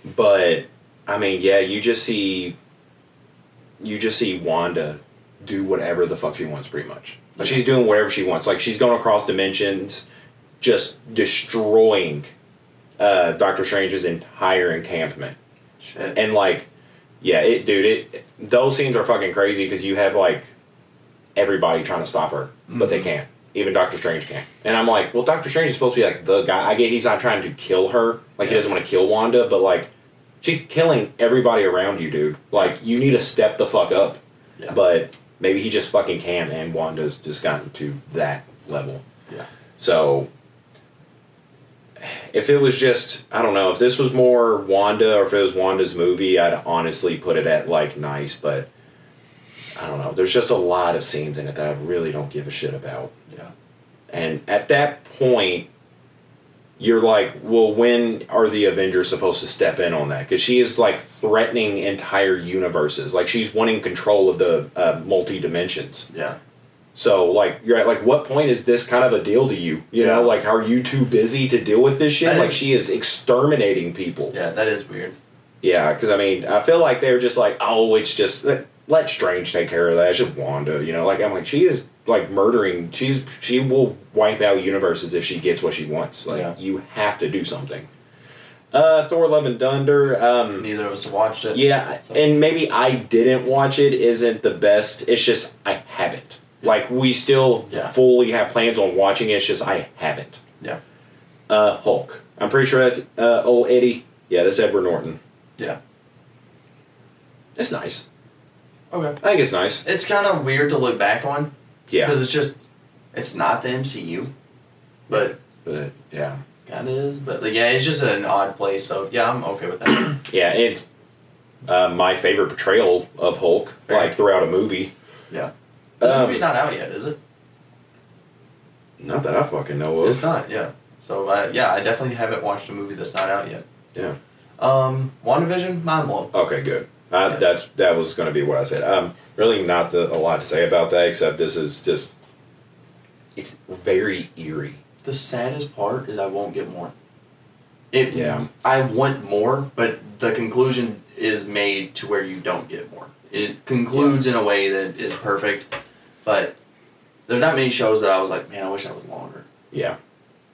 But I mean, yeah, you just see you just see Wanda do whatever the fuck she wants, pretty much. Like she's doing whatever she wants. Like she's going across dimensions, just destroying uh, Doctor Strange's entire encampment. Shit. And like, yeah, it, dude, it those scenes are fucking crazy because you have like everybody trying to stop her, but they Mhm. can't. Even Doctor Strange can't. And I'm like, well, Doctor Strange is supposed to be like the guy. I get he's not trying to kill her, like he doesn't want to kill Wanda, but like she's killing everybody around you, dude. Like you need to step the fuck up. Yeah. But maybe he just fucking can, and Wanda's just gotten to that level. Yeah. So if it was just I don't know if this was more Wanda or if it was Wanda's movie, I'd honestly put it at like nice, but I don't know. There's just a lot of scenes in it that I really don't give a shit about. And at that point, you're like, well, when are the Avengers supposed to step in on that? Because she is like threatening entire universes. Like she's wanting control of the uh, multi dimensions. Yeah. So like you're at like what point is this kind of a deal to you? You know, Yeah. like are you too busy to deal with this shit? That like is- she is exterminating people. Yeah, that is weird. Yeah, because I mean, I feel like they're just like, oh, it's just let, let Strange take care of that. It's just Wanda, you know. Like I'm like, she is like murdering. She's she will wipe out universes if she gets what she wants. Like Yeah. you have to do something. Uh, Thor: Love and Thunder. Um, Neither of us watched it. yeah, So- and maybe I didn't watch it. Isn't the best. It's just I haven't. Like we still Yeah. fully have plans on watching it. It's just I haven't. Yeah. Uh, Hulk. I'm pretty sure that's uh, old Eddie. Yeah, that's Edward Norton. Yeah. It's nice. Okay. I think it's nice. It's kind of weird to look back on Yeah, because it's just it's not the MCU, but but yeah, kind of is. But like, yeah, it's just an odd place. So yeah, I'm okay with that. (clears throat) yeah. It's uh, my favorite portrayal of Hulk, Fair. like throughout a movie. Yeah. But the Um, movie's not out yet, is it? Not that I fucking know It's not. Yeah. So uh, yeah, I definitely haven't watched a movie that's not out yet. Yeah. Um, WandaVision, mind blown. Okay, good. Uh, Yeah. That's that was going to be what I said. Um, really not the, a lot to say about that except this is just it's very eerie. The saddest part is I won't get more. It. Yeah. I want more, but the conclusion is made to where you don't get more. It concludes in a way that is perfect, but there's not many shows that I was like, man, I wish I was longer. Yeah,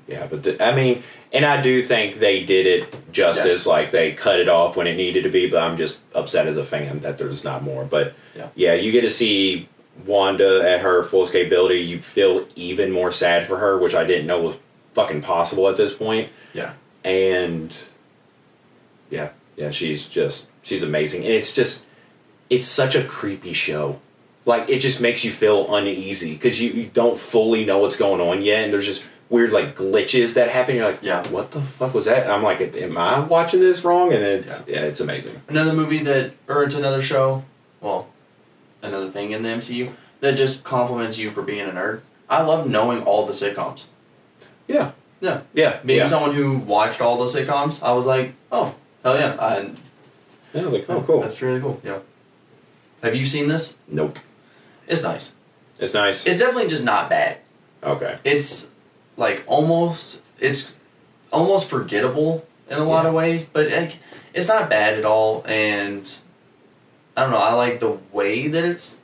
yeah. But the, I mean, and I do think they did it justice. Like they cut it off when it needed to be. But I'm just upset as a fan that there's not more. But Yeah. you get to see Wanda at her full capability. You feel even more sad for her, which I didn't know was fucking possible at this point. Yeah. And yeah, yeah, she's just she's amazing, and it's just it's such a creepy show. Like it just makes you feel uneasy because you, you don't fully know what's going on yet, and there's just weird like glitches that happen. You're like, Yeah. what the fuck was that? And I'm like, am I watching this wrong? And it's yeah, it's amazing. Another movie that, or it's another show, well, another thing in the MCU that just compliments you for being a nerd. I love knowing all the sitcoms. Yeah, Yeah. yeah, Being yeah. someone who watched all the sitcoms, I was like, oh, hell yeah. I, Yeah, I was like, oh, cool. That's really cool. Yeah. Have you seen this? Nope, It's nice. it's nice. It's definitely just not bad. Okay, It's like almost, it's almost forgettable in a lot Yeah. of ways, but like, it's not bad at all. And I don't know, I like the way that it's,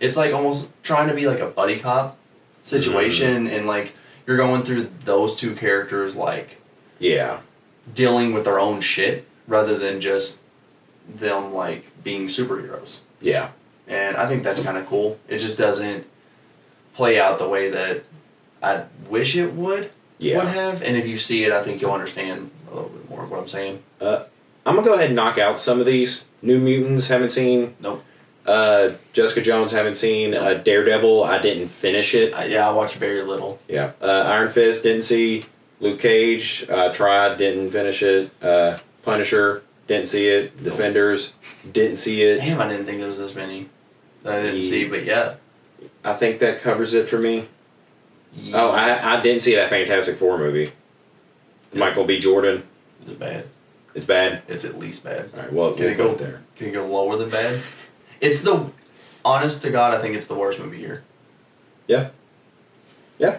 it's like almost trying to be like a buddy cop situation. Mm-hmm. And like, you're going through those two characters, like, yeah, dealing with their own shit rather than just them like being superheroes, Yeah. and I think that's kind of cool. It just doesn't play out the way that I wish it would Yeah. would have. And if you see it, I think you'll understand a little bit more of what I'm saying. I'm gonna go ahead and knock out some of these. New Mutants haven't seen. Nope. Uh, Jessica Jones haven't seen. Uh, Daredevil I didn't finish it. I, yeah, I watch very little. Yeah. Uh, Iron Fist didn't see. Luke Cage uh, tried, didn't finish it. Uh, Punisher didn't see it. Defenders didn't see it. Damn, I didn't think there was this many that I didn't Ye- see, but yeah. I think that covers it for me. Oh, I, I didn't see that Fantastic Four movie. Yeah. Michael B. Jordan. Is it bad? It's bad. It's at least bad. All right. Well, Can we'll it go- there. Can you go lower than bad? It's the, honest to God, I think it's the worst movie here. Yeah. Yeah.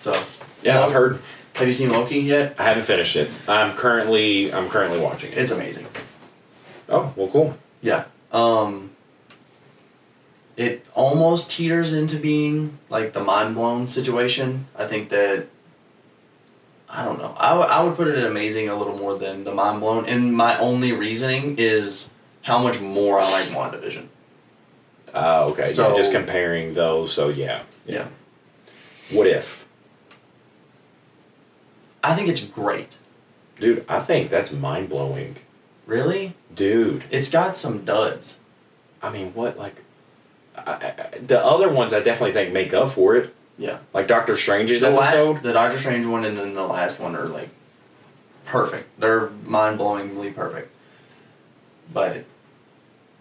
So, Yeah, I've heard. have you seen Loki yet? I haven't finished it. I'm currently I'm currently watching it. It's amazing. Oh well, cool. Yeah. Um. It almost teeters into being like the mind blown situation. I think that. I don't know. I, w- I would put it at amazing a little more than the mind blown. And my only reasoning is how much more I like WandaVision. Uh, okay. So- yeah, just comparing those. So yeah. Yeah. What if, I think it's great. dude? I think that's mind blowing, Really? dude. It's got some duds. I mean, what like. I, the other ones I definitely think make up for it. Yeah. Like Doctor Strange's The, la- episode. the Doctor Strange one and then the last one are like perfect. They're mind blowingly perfect. But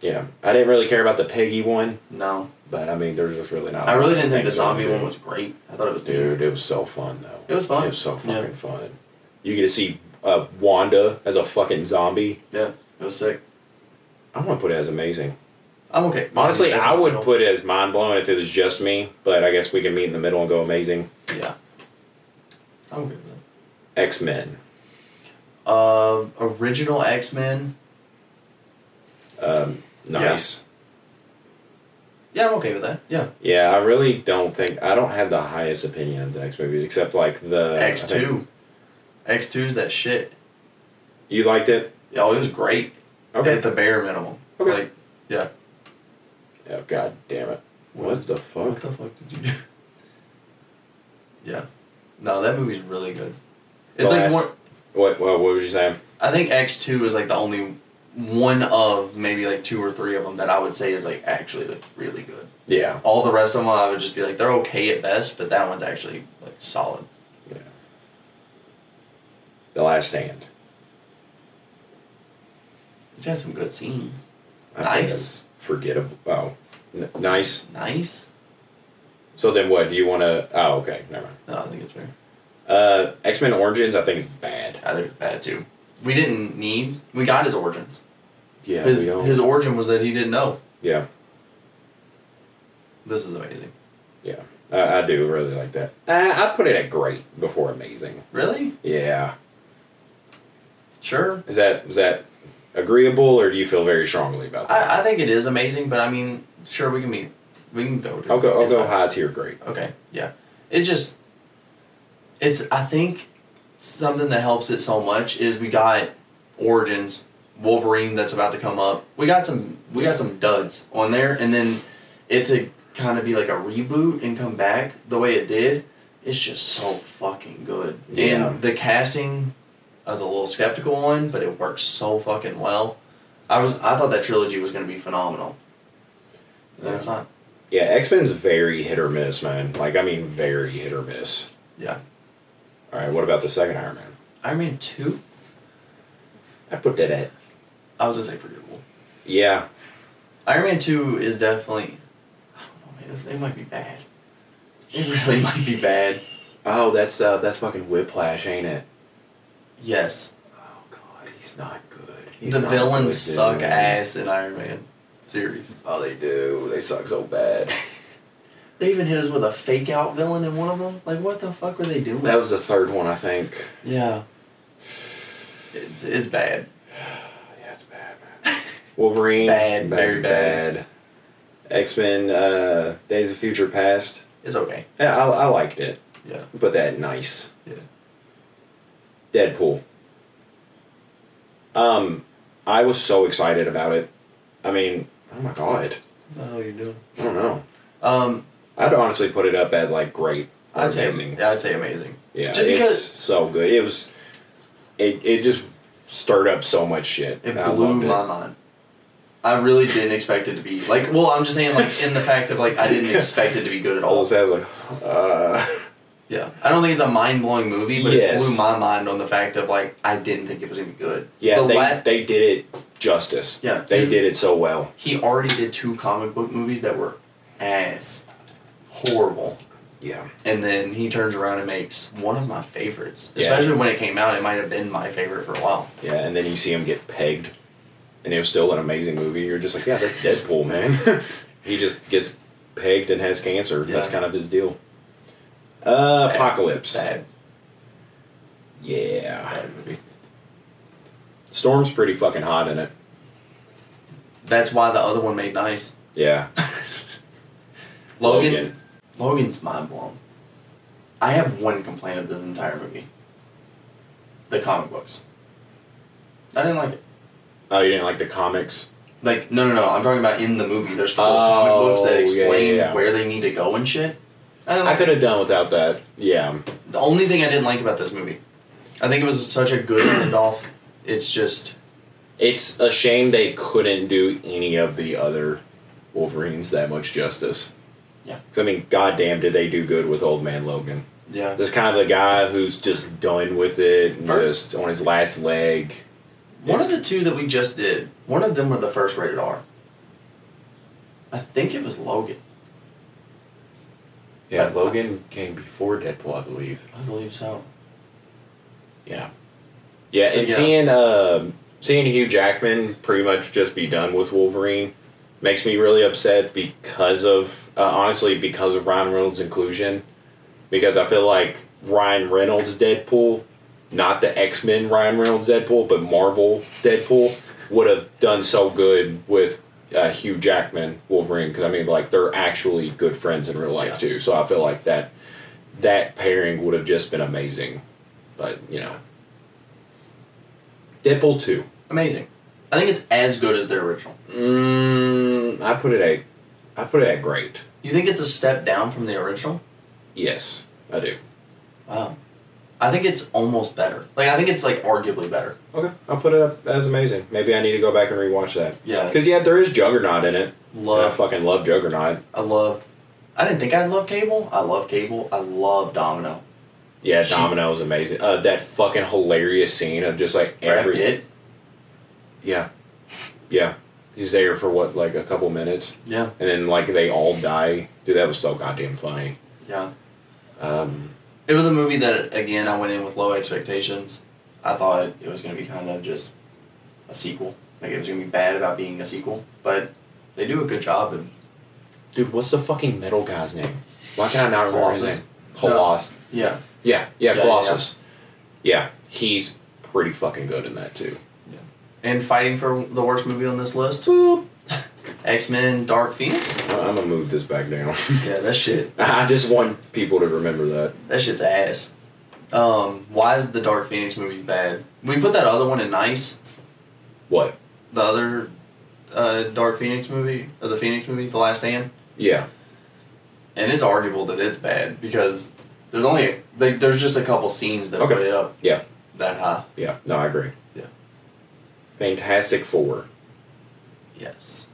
Yeah, I didn't really care about the Peggy one, no, but I mean, there's just really not. I really didn't think the on zombie one was great. I thought it was Dude, it was so fun though. It was fun. It was so Yeah. fucking fun. You get to see uh, Wanda as a fucking zombie. Yeah, it was sick. I want to put it as amazing. I'm okay. Honestly, I would middle. put it as mind blowing if it was just me, but I guess we can meet in the middle and go amazing. Yeah. I'm good with X Men. Uh, original X Men. Um, nice. Yeah, I'm okay with that. Yeah. Yeah. I really don't think I don't have the highest opinion of the X movies except like the X two. X 2's that shit. You liked it? Oh, it was great. Okay. At the bare minimum. Okay. Like, Oh god damn it! What the fuck? What the fuck did you do? Yeah. No, that movie's really good. It's The like last- more. What? What? What was you saying? I think X two is like the only one of maybe like two or three of them that I would say is like actually like really good. Yeah. All the rest of them I would just be like they're okay at best, but that one's actually like solid. Yeah. The Last Stand. It's got some good scenes. I Nice. Forgettable. Oh, N- nice. Nice. So then, what do you want to? Oh, okay, never mind. No, I think it's fair. Uh, X Men Origins, I think is bad. I think it's bad too. We didn't need. We got his origins. Yeah, his we don't. his origin was that he didn't know. yeah, This is amazing. I, I do really like that. Uh, I put it at great before amazing. Really? Yeah, Sure. is that is that agreeable, or do you feel very strongly about that? I, I think it is amazing, but I mean, sure, we can meet. We can go. To I'll go. I'll go fine. high tier great. Okay, yeah. It just, it's. I think something that helps it so much is we got Origins, Wolverine that's about to come up. We got some. We got some duds on there, and then it to kind of be like a reboot and come back the way it did. It's just so fucking good. Yeah. And the casting, I was a little skeptical on, but it worked so fucking well. I was. I thought that trilogy was going to be phenomenal. And it's not. Yeah, X Men's very hit or miss, man. Like I mean, very hit or miss. Yeah. All right, what about the second Iron Man? Iron Man two. I put that at. I was gonna say forgettable. Yeah, Iron Man two is definitely. I don't know, man. It might be bad. It really (laughs) might be bad. Oh, that's uh, that's fucking Whiplash, ain't it? Yes, Oh God, he's not good. He's the not villains good, suck dude. ass in Iron Man series. Oh, they do. They suck so bad. (laughs) They even hit us with a fake out villain in one of them. Like, what the fuck were they doing? That was the third one, I think. yeah. It's it's bad. (sighs) Yeah, it's bad, man. (laughs) Wolverine, Bad, very bad. X Men, uh, Days of Future Past. It's okay. Yeah, I, I liked it. Yeah. Put that nice. Yeah. Deadpool. Um, I was so excited about it. I mean, oh my god, How are you doing? I don't know. Um, I'd honestly put it up at like great. I'd say amazing. Yeah, I'd say amazing. Yeah, Just it's so good. It was. It it just stirred up so much shit. It blew loved it. my mind. I really didn't expect it to be like. Well, I'm just saying, like, in the fact of like, I didn't (laughs) expect it to be good at all. I was like, uh, (laughs) Yeah, I don't think it's a mind blowing movie, but Yes. it blew my mind on the fact of like, I didn't think it was gonna be good. yeah, The they la- they did it justice. Yeah, they did it so well. He already did two comic book movies that were ass, horrible, Yeah, and then he turns around and makes one of my favorites. Yeah. Especially when it came out, it might have been my favorite for a while. yeah, and then you see him get pegged, and it was still an amazing movie. You're just like, yeah, that's Deadpool, man. (laughs) he just gets pegged and has cancer. That's kind of his deal. Uh, Apocalypse. Bad, Yeah, bad movie. Storm's pretty fucking hot in it. That's why the other one made nice. Yeah, (laughs) Logan. Logan's mind blown. I have one complaint of this entire movie. The comic books. I didn't like it. Oh, you didn't like the comics? Like no no no, I'm talking about in the movie. There's those comic books Oh, that yeah, explain yeah, yeah. where they need to go and shit. I didn't I like could have done without that. Yeah. The only thing I didn't like about this movie, I think it was such a good send off. It's just It's a shame they couldn't do any of the other Wolverines that much justice. Yeah. 'Cause, I mean, goddamn, did they do good with Old Man Logan? yeah. This kind of the guy who's just done with it, and First- just on his last leg. One of the two that we just did, one of them were the first rated R. I think it was Logan. Yeah, I- Logan came before Deadpool, I believe. I believe so. Yeah. Yeah, and Yeah. seeing um seeing Hugh Jackman pretty much just be done with Wolverine makes me really upset because of uh, honestly because of Ryan Reynolds' inclusion. Because I feel like Ryan Reynolds Deadpool, not the X Men Ryan Reynolds Deadpool, but Marvel Deadpool, would have done so good with uh, Hugh Jackman Wolverine. Because I mean, like they're actually good friends in real life Yeah. too. So I feel like that that pairing would have just been amazing. But you know, Deadpool two. Amazing. I think it's as good as the original. Mm, I put it at I put it at great. You think it's a step down from the original? Yes, I do. Wow. I think it's almost better. Like I think it's like arguably better. Okay, I'll put it up as amazing. Maybe I need to go back and rewatch that Yeah. because yeah, there is Juggernaut in it. Love, I fucking love Juggernaut. I love I didn't think I'd love Cable. I love Cable. I love Domino. Yeah, She- Domino is amazing. Uh, that fucking hilarious scene of just like Brad every Pitt. yeah, yeah. He's there for what like a couple minutes, Yeah. and then like they all die. Dude, that was so goddamn funny. Yeah. Um, It was a movie that again I went in with low expectations. I thought it was gonna be kind of just a sequel. Like it was gonna be bad about being a sequel. But they do a good job and dude, what's the fucking metal guy's name? Why can I not remember his Colossus. name? Colossus. yeah. Yeah, yeah, Yeah, Colossus. Yeah, he's pretty fucking good in that too. And fighting for the worst movie on this list, X Men Dark Phoenix. I'm gonna move this back down. Yeah, that shit. (laughs) I just want people to remember that. That shit's ass. Um, why is the Dark Phoenix movies bad? We put that other one in nice. What? The other uh, Dark Phoenix movie, or the Phoenix movie, The Last Stand, Yeah, and it's arguable that it's bad because there's only like, there's just a couple scenes that Okay. put it up. Yeah. That high. yeah. No, I agree. Yeah. Fantastic Four. Yes.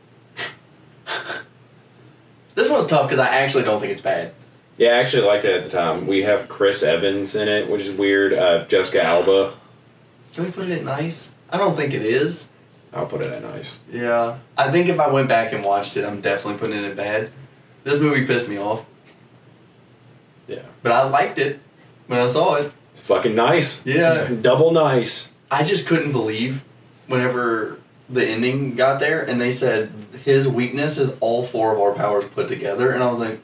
This one's tough because I actually don't think it's bad. Yeah, I actually liked it at the time. We have Chris Evans in it, which is weird. Uh, Jessica Alba. Can we put it at nice? I don't think it is. I'll put it at nice. Yeah. I think if I went back and watched it, I'm definitely putting it in bad. This movie pissed me off, Yeah. but I liked it when I saw it. It's fucking nice. Yeah. (laughs) Double nice. I just couldn't believe whenever the ending got there and they said his weakness is all four of our powers put together, and I was like,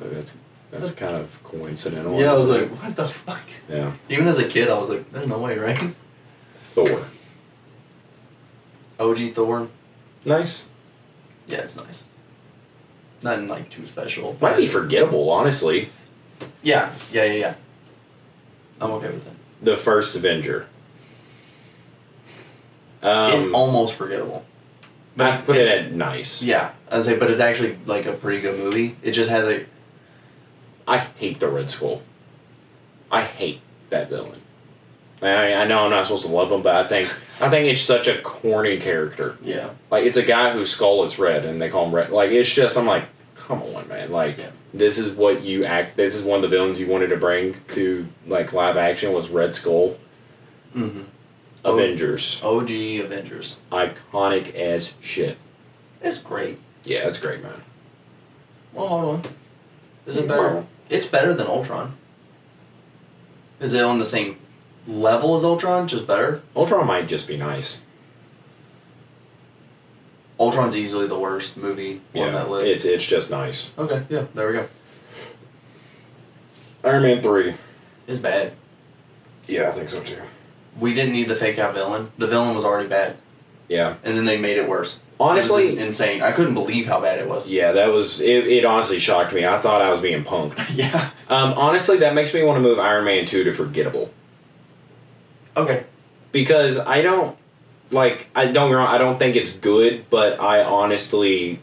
That's that's kind of coincidental. yeah, I was like, what the fuck? yeah. Even as a kid, I was like, there's no way, right? Thor. OG Thor, Nice. yeah, it's nice. Nothing like too special. Might be forgettable, honestly. Yeah, yeah, yeah, yeah. I'm okay with that. The first Avenger. Um, it's almost forgettable. But I put it at nice. Yeah, I'd say, but it's actually like a pretty good movie. It just has a I hate the Red Skull. I hate that villain. I, I know I'm not supposed to love him, but I think I think it's such a corny character. yeah. Like it's a guy whose skull is red, and they call him red. Like it's just I'm like, come on, man. Like Yeah. this is what you act. This is one of the villains you wanted to bring to like live action was Red Skull. Mm-hmm. Avengers, OG Avengers. iconic as shit. It's great. Yeah, that's great, man. Well, hold on. Is it better? Marvel. It's better than Ultron. Is it on the same level as Ultron? Just better. Ultron might just be nice. Ultron's easily the worst movie on Yeah, that list. it's it's just nice. okay, yeah, there we go. Iron Man three. It's bad. Yeah, I think so too. We didn't need the fake out villain. The villain was already bad, Yeah, and then they made it worse. It honestly, was insane. I couldn't believe how bad it was. yeah, that was it. It honestly shocked me. I thought I was being punked. (laughs) yeah. Um, honestly, that makes me want to move Iron Man two to forgettable Okay. because I don't like. I don't wrong. I don't think it's good, but I honestly.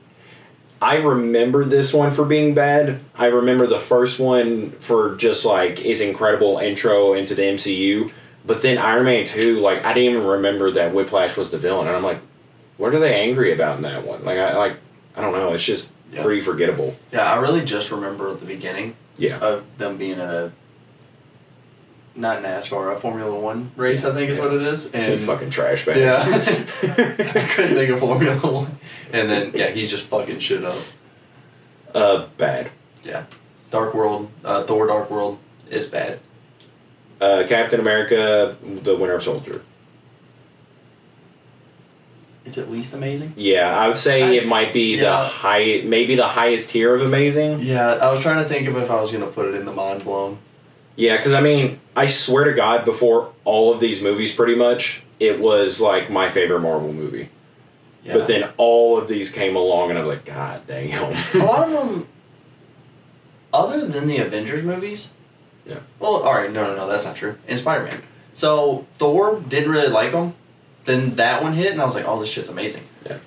I remember this one for being bad. I remember the first one for just like its incredible intro into the MCU. But then Iron Man 2, like I didn't even remember that Whiplash was the villain. And I'm like, what are they angry about in that one? Like I like I don't know, it's just Yeah. pretty forgettable. Yeah, I really just remember the beginning Yeah. of them being at a not NASCAR, a Formula One race. I think is what it is. And fucking trash bag. Yeah. (laughs) (laughs) I couldn't think of Formula One. And then yeah, he's just fucking shit up. uh bad. Yeah. Dark World, uh, Thor: Dark World is bad. Uh Captain America, the Winter Soldier. It's at least amazing. Yeah, I would say I- it might be the yeah. high maybe the highest tier of amazing. Yeah, I was trying to think of if I was gonna put it in the mind blown. Yeah, because I mean, I swear to God, before all of these movies, pretty much, it was like my favorite Marvel movie. Yeah. But then all of these came along, and I was like, God damn. a lot of (laughs) them, other than the Avengers movies. Yeah. Well, all right, no, no, no, that's not true. In Spider Man, so Thor didn't really like him. Then that one hit, and I was like, "Oh, this shit's amazing." Yeah.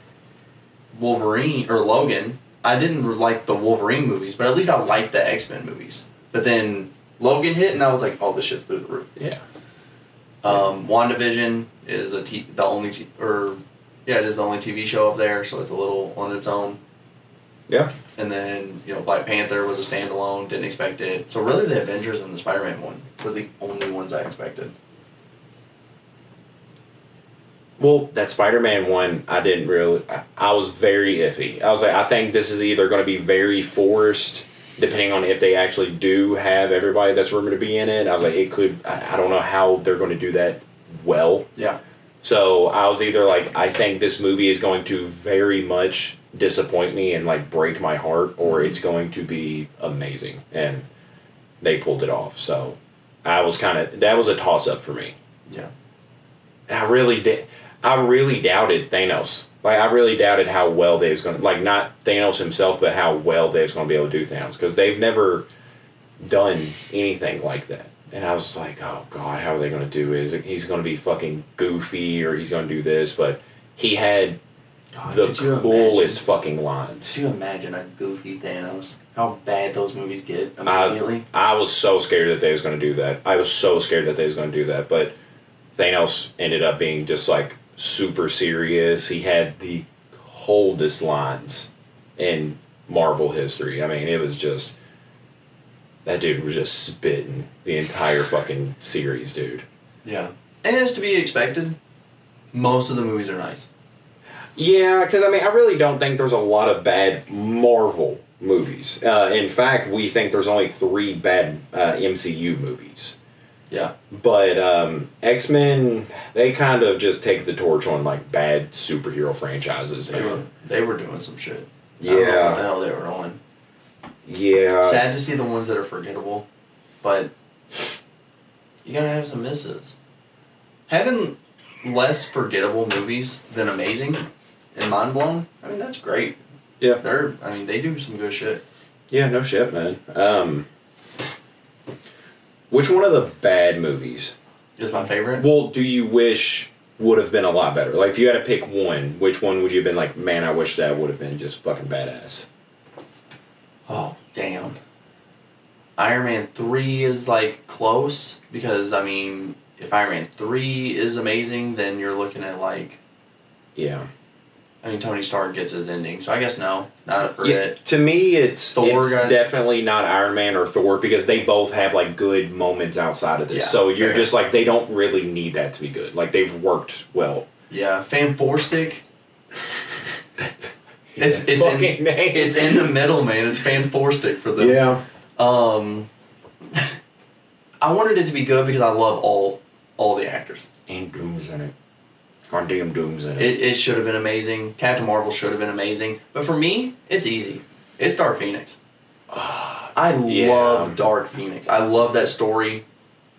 Wolverine or Logan, I didn't like the Wolverine movies, but at least I liked the X Men movies. But then Logan hit, and I was like, "Oh, this shit's through the roof." yeah. Um, WandaVision is a t- the only t- or yeah, it is the only TV show up there, so it's a little on its own. Yeah. And then you know Black Panther was a standalone, didn't expect it. So really, the Avengers and the Spider Man one was the only ones I expected. Well, that Spider Man one, I didn't really. I, I was very iffy. I was like, I think this is either going to be very forced, depending on if they actually do have everybody that's rumored to be in it. I was like, it could. I, I don't know how they're going to do that well. Yeah. So I was either like, I think this movie is going to very much disappoint me and like break my heart, or Mm-hmm. it's going to be amazing. And they pulled it off. So I was kind of that was a toss up for me. Yeah. And I really did. I really doubted Thanos. Like I really doubted how well they was going to like not Thanos himself, but how well they was going to be able to do Thanos because they've never done anything like that. And I was like, oh god, how are they going to do it? Is it? He's going to be fucking goofy or he's going to do this, but he had God, the coolest Imagine, fucking lines. could you imagine a goofy Thanos? How bad those movies get immediately. I was so scared that they was going to do that. I was so scared that they was going to do that, but Thanos ended up being just like super serious. He had the coldest lines in Marvel history. I mean, it was just that dude was just spitting the entire fucking series, dude. yeah. And as to be expected, most of the movies are nice. Yeah, because I mean, I really don't think there's a lot of bad Marvel movies. Uh, in fact, we think there's only three bad uh, MCU movies. Yeah. But um, X Men, they kind of just take the torch on like bad superhero franchises. They were they were doing some shit. Know what the hell they were on. yeah. Sad to see the ones that are forgettable, but you gotta have some misses. Having less forgettable movies than amazing and mind blown, I mean that's great. Yeah. They're I mean they do some good shit. Yeah, no shit, man. Um, which one of the bad movies? Is my favorite. Well, do you wish would have been a lot better? Like, if you had to pick one, which one would you have been like, man, I wish that would have been just fucking badass? Oh, damn. Iron Man 3 is like close because, I mean, if Iron Man 3 is amazing, then you're looking at like, Yeah. I mean, Tony Stark gets his ending. So I guess no, not for Yeah, it. to me, it's Thor it's definitely not Iron Man or Thor because they both have like good moments outside of this. Yeah, so you're fair. just like they don't really need that to be good. Like they've worked well. Yeah, Fan Four Stick. (laughs) It's it's in, Fucking name. it's in the middle, man. It's Fan Four Stick for them. yeah. Um, (laughs) I wanted it to be good because I love all all the actors. And Doom's in it. Goddamn Doom's in it. It, it should have been amazing. Captain Marvel should have been amazing. But for me, it's easy. It's Dark Phoenix. I Yeah. love Dark Phoenix. I love that story.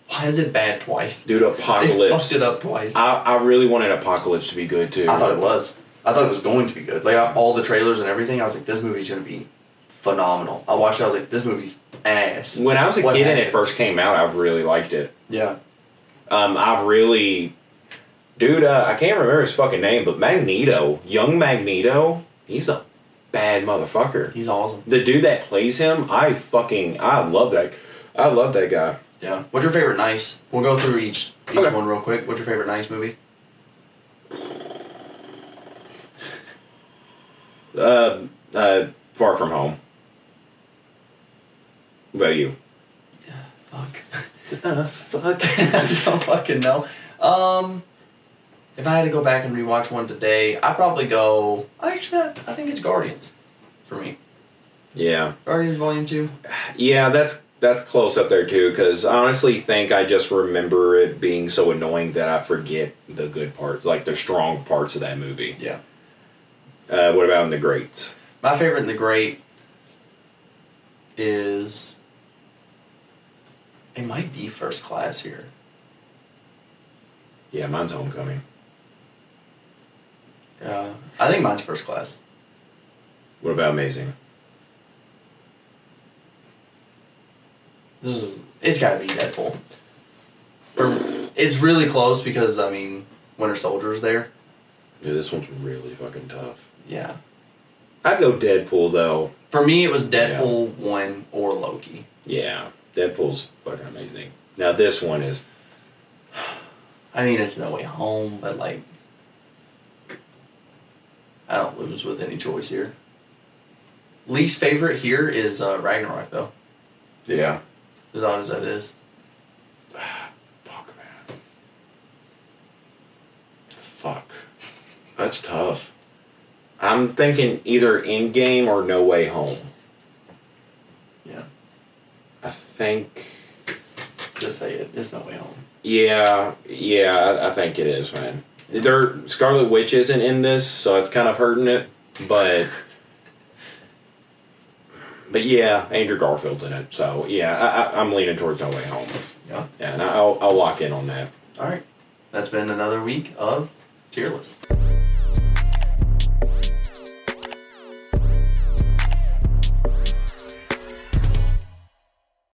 Why is it bad twice? Dude, Apocalypse. They fucked it up twice. I, I, I really wanted Apocalypse to be good too. I thought it was. I thought it was going to be good. Like I- all the trailers and everything, I was like, this movie's gonna be phenomenal. I watched it. I was like, this movie's ass. When I was a What kid and it first came out, I really liked it. Yeah. Um, I really, dude, uh, I can't remember his fucking name, but Magneto, young Magneto, he's a bad motherfucker. He's awesome. The dude that plays him, I fucking, I love that. I love that guy. Yeah. What's your favorite nice? We'll go through each each Okay. one real quick. What's your favorite nice movie? Uh, uh, Far From Home. What about you? Yeah, fuck. (laughs) Uh, fuck. (laughs) I don't fucking know. Um, if I had to go back and rewatch one today, I'd probably go. Actually, I, think it's Guardians, for me. yeah. Guardians Volume Two. Yeah, that's that's close up there too. Because I honestly think I just remember it being so annoying that I forget the good parts, like the strong parts of that movie. Yeah. Uh, what about in the greats? My favorite in the Great is. It might be First Class here. Yeah, mine's Homecoming. Yeah, I think mine's First Class. What about Amazing? This is. It's got to be Deadpool. For, it's really close because I mean, Winter Soldier's there. Yeah, this one's really fucking tough. Yeah. I'd go Deadpool though. For me, it was Deadpool one or Loki. Yeah, Deadpool's fucking amazing. Now this one is I mean, it's No Way Home, but like, I don't lose with any choice here. Least favorite here is uh, Ragnarok, though. yeah. As odd as that is. (sighs) Fuck man. Fuck. That's tough. I'm thinking either Endgame or no way home. Yeah. I think Just say it. It's No Way Home. yeah, yeah, I, I think it is, man. There Scarlet Witch isn't in this, so it's kind of hurting it, but but yeah, Andrew Garfield's in it, so yeah, I, I, I'm leaning towards No Way Home. Yeah. Yeah, and I'll I'll lock in on that. All right. That's been another week of Tier List.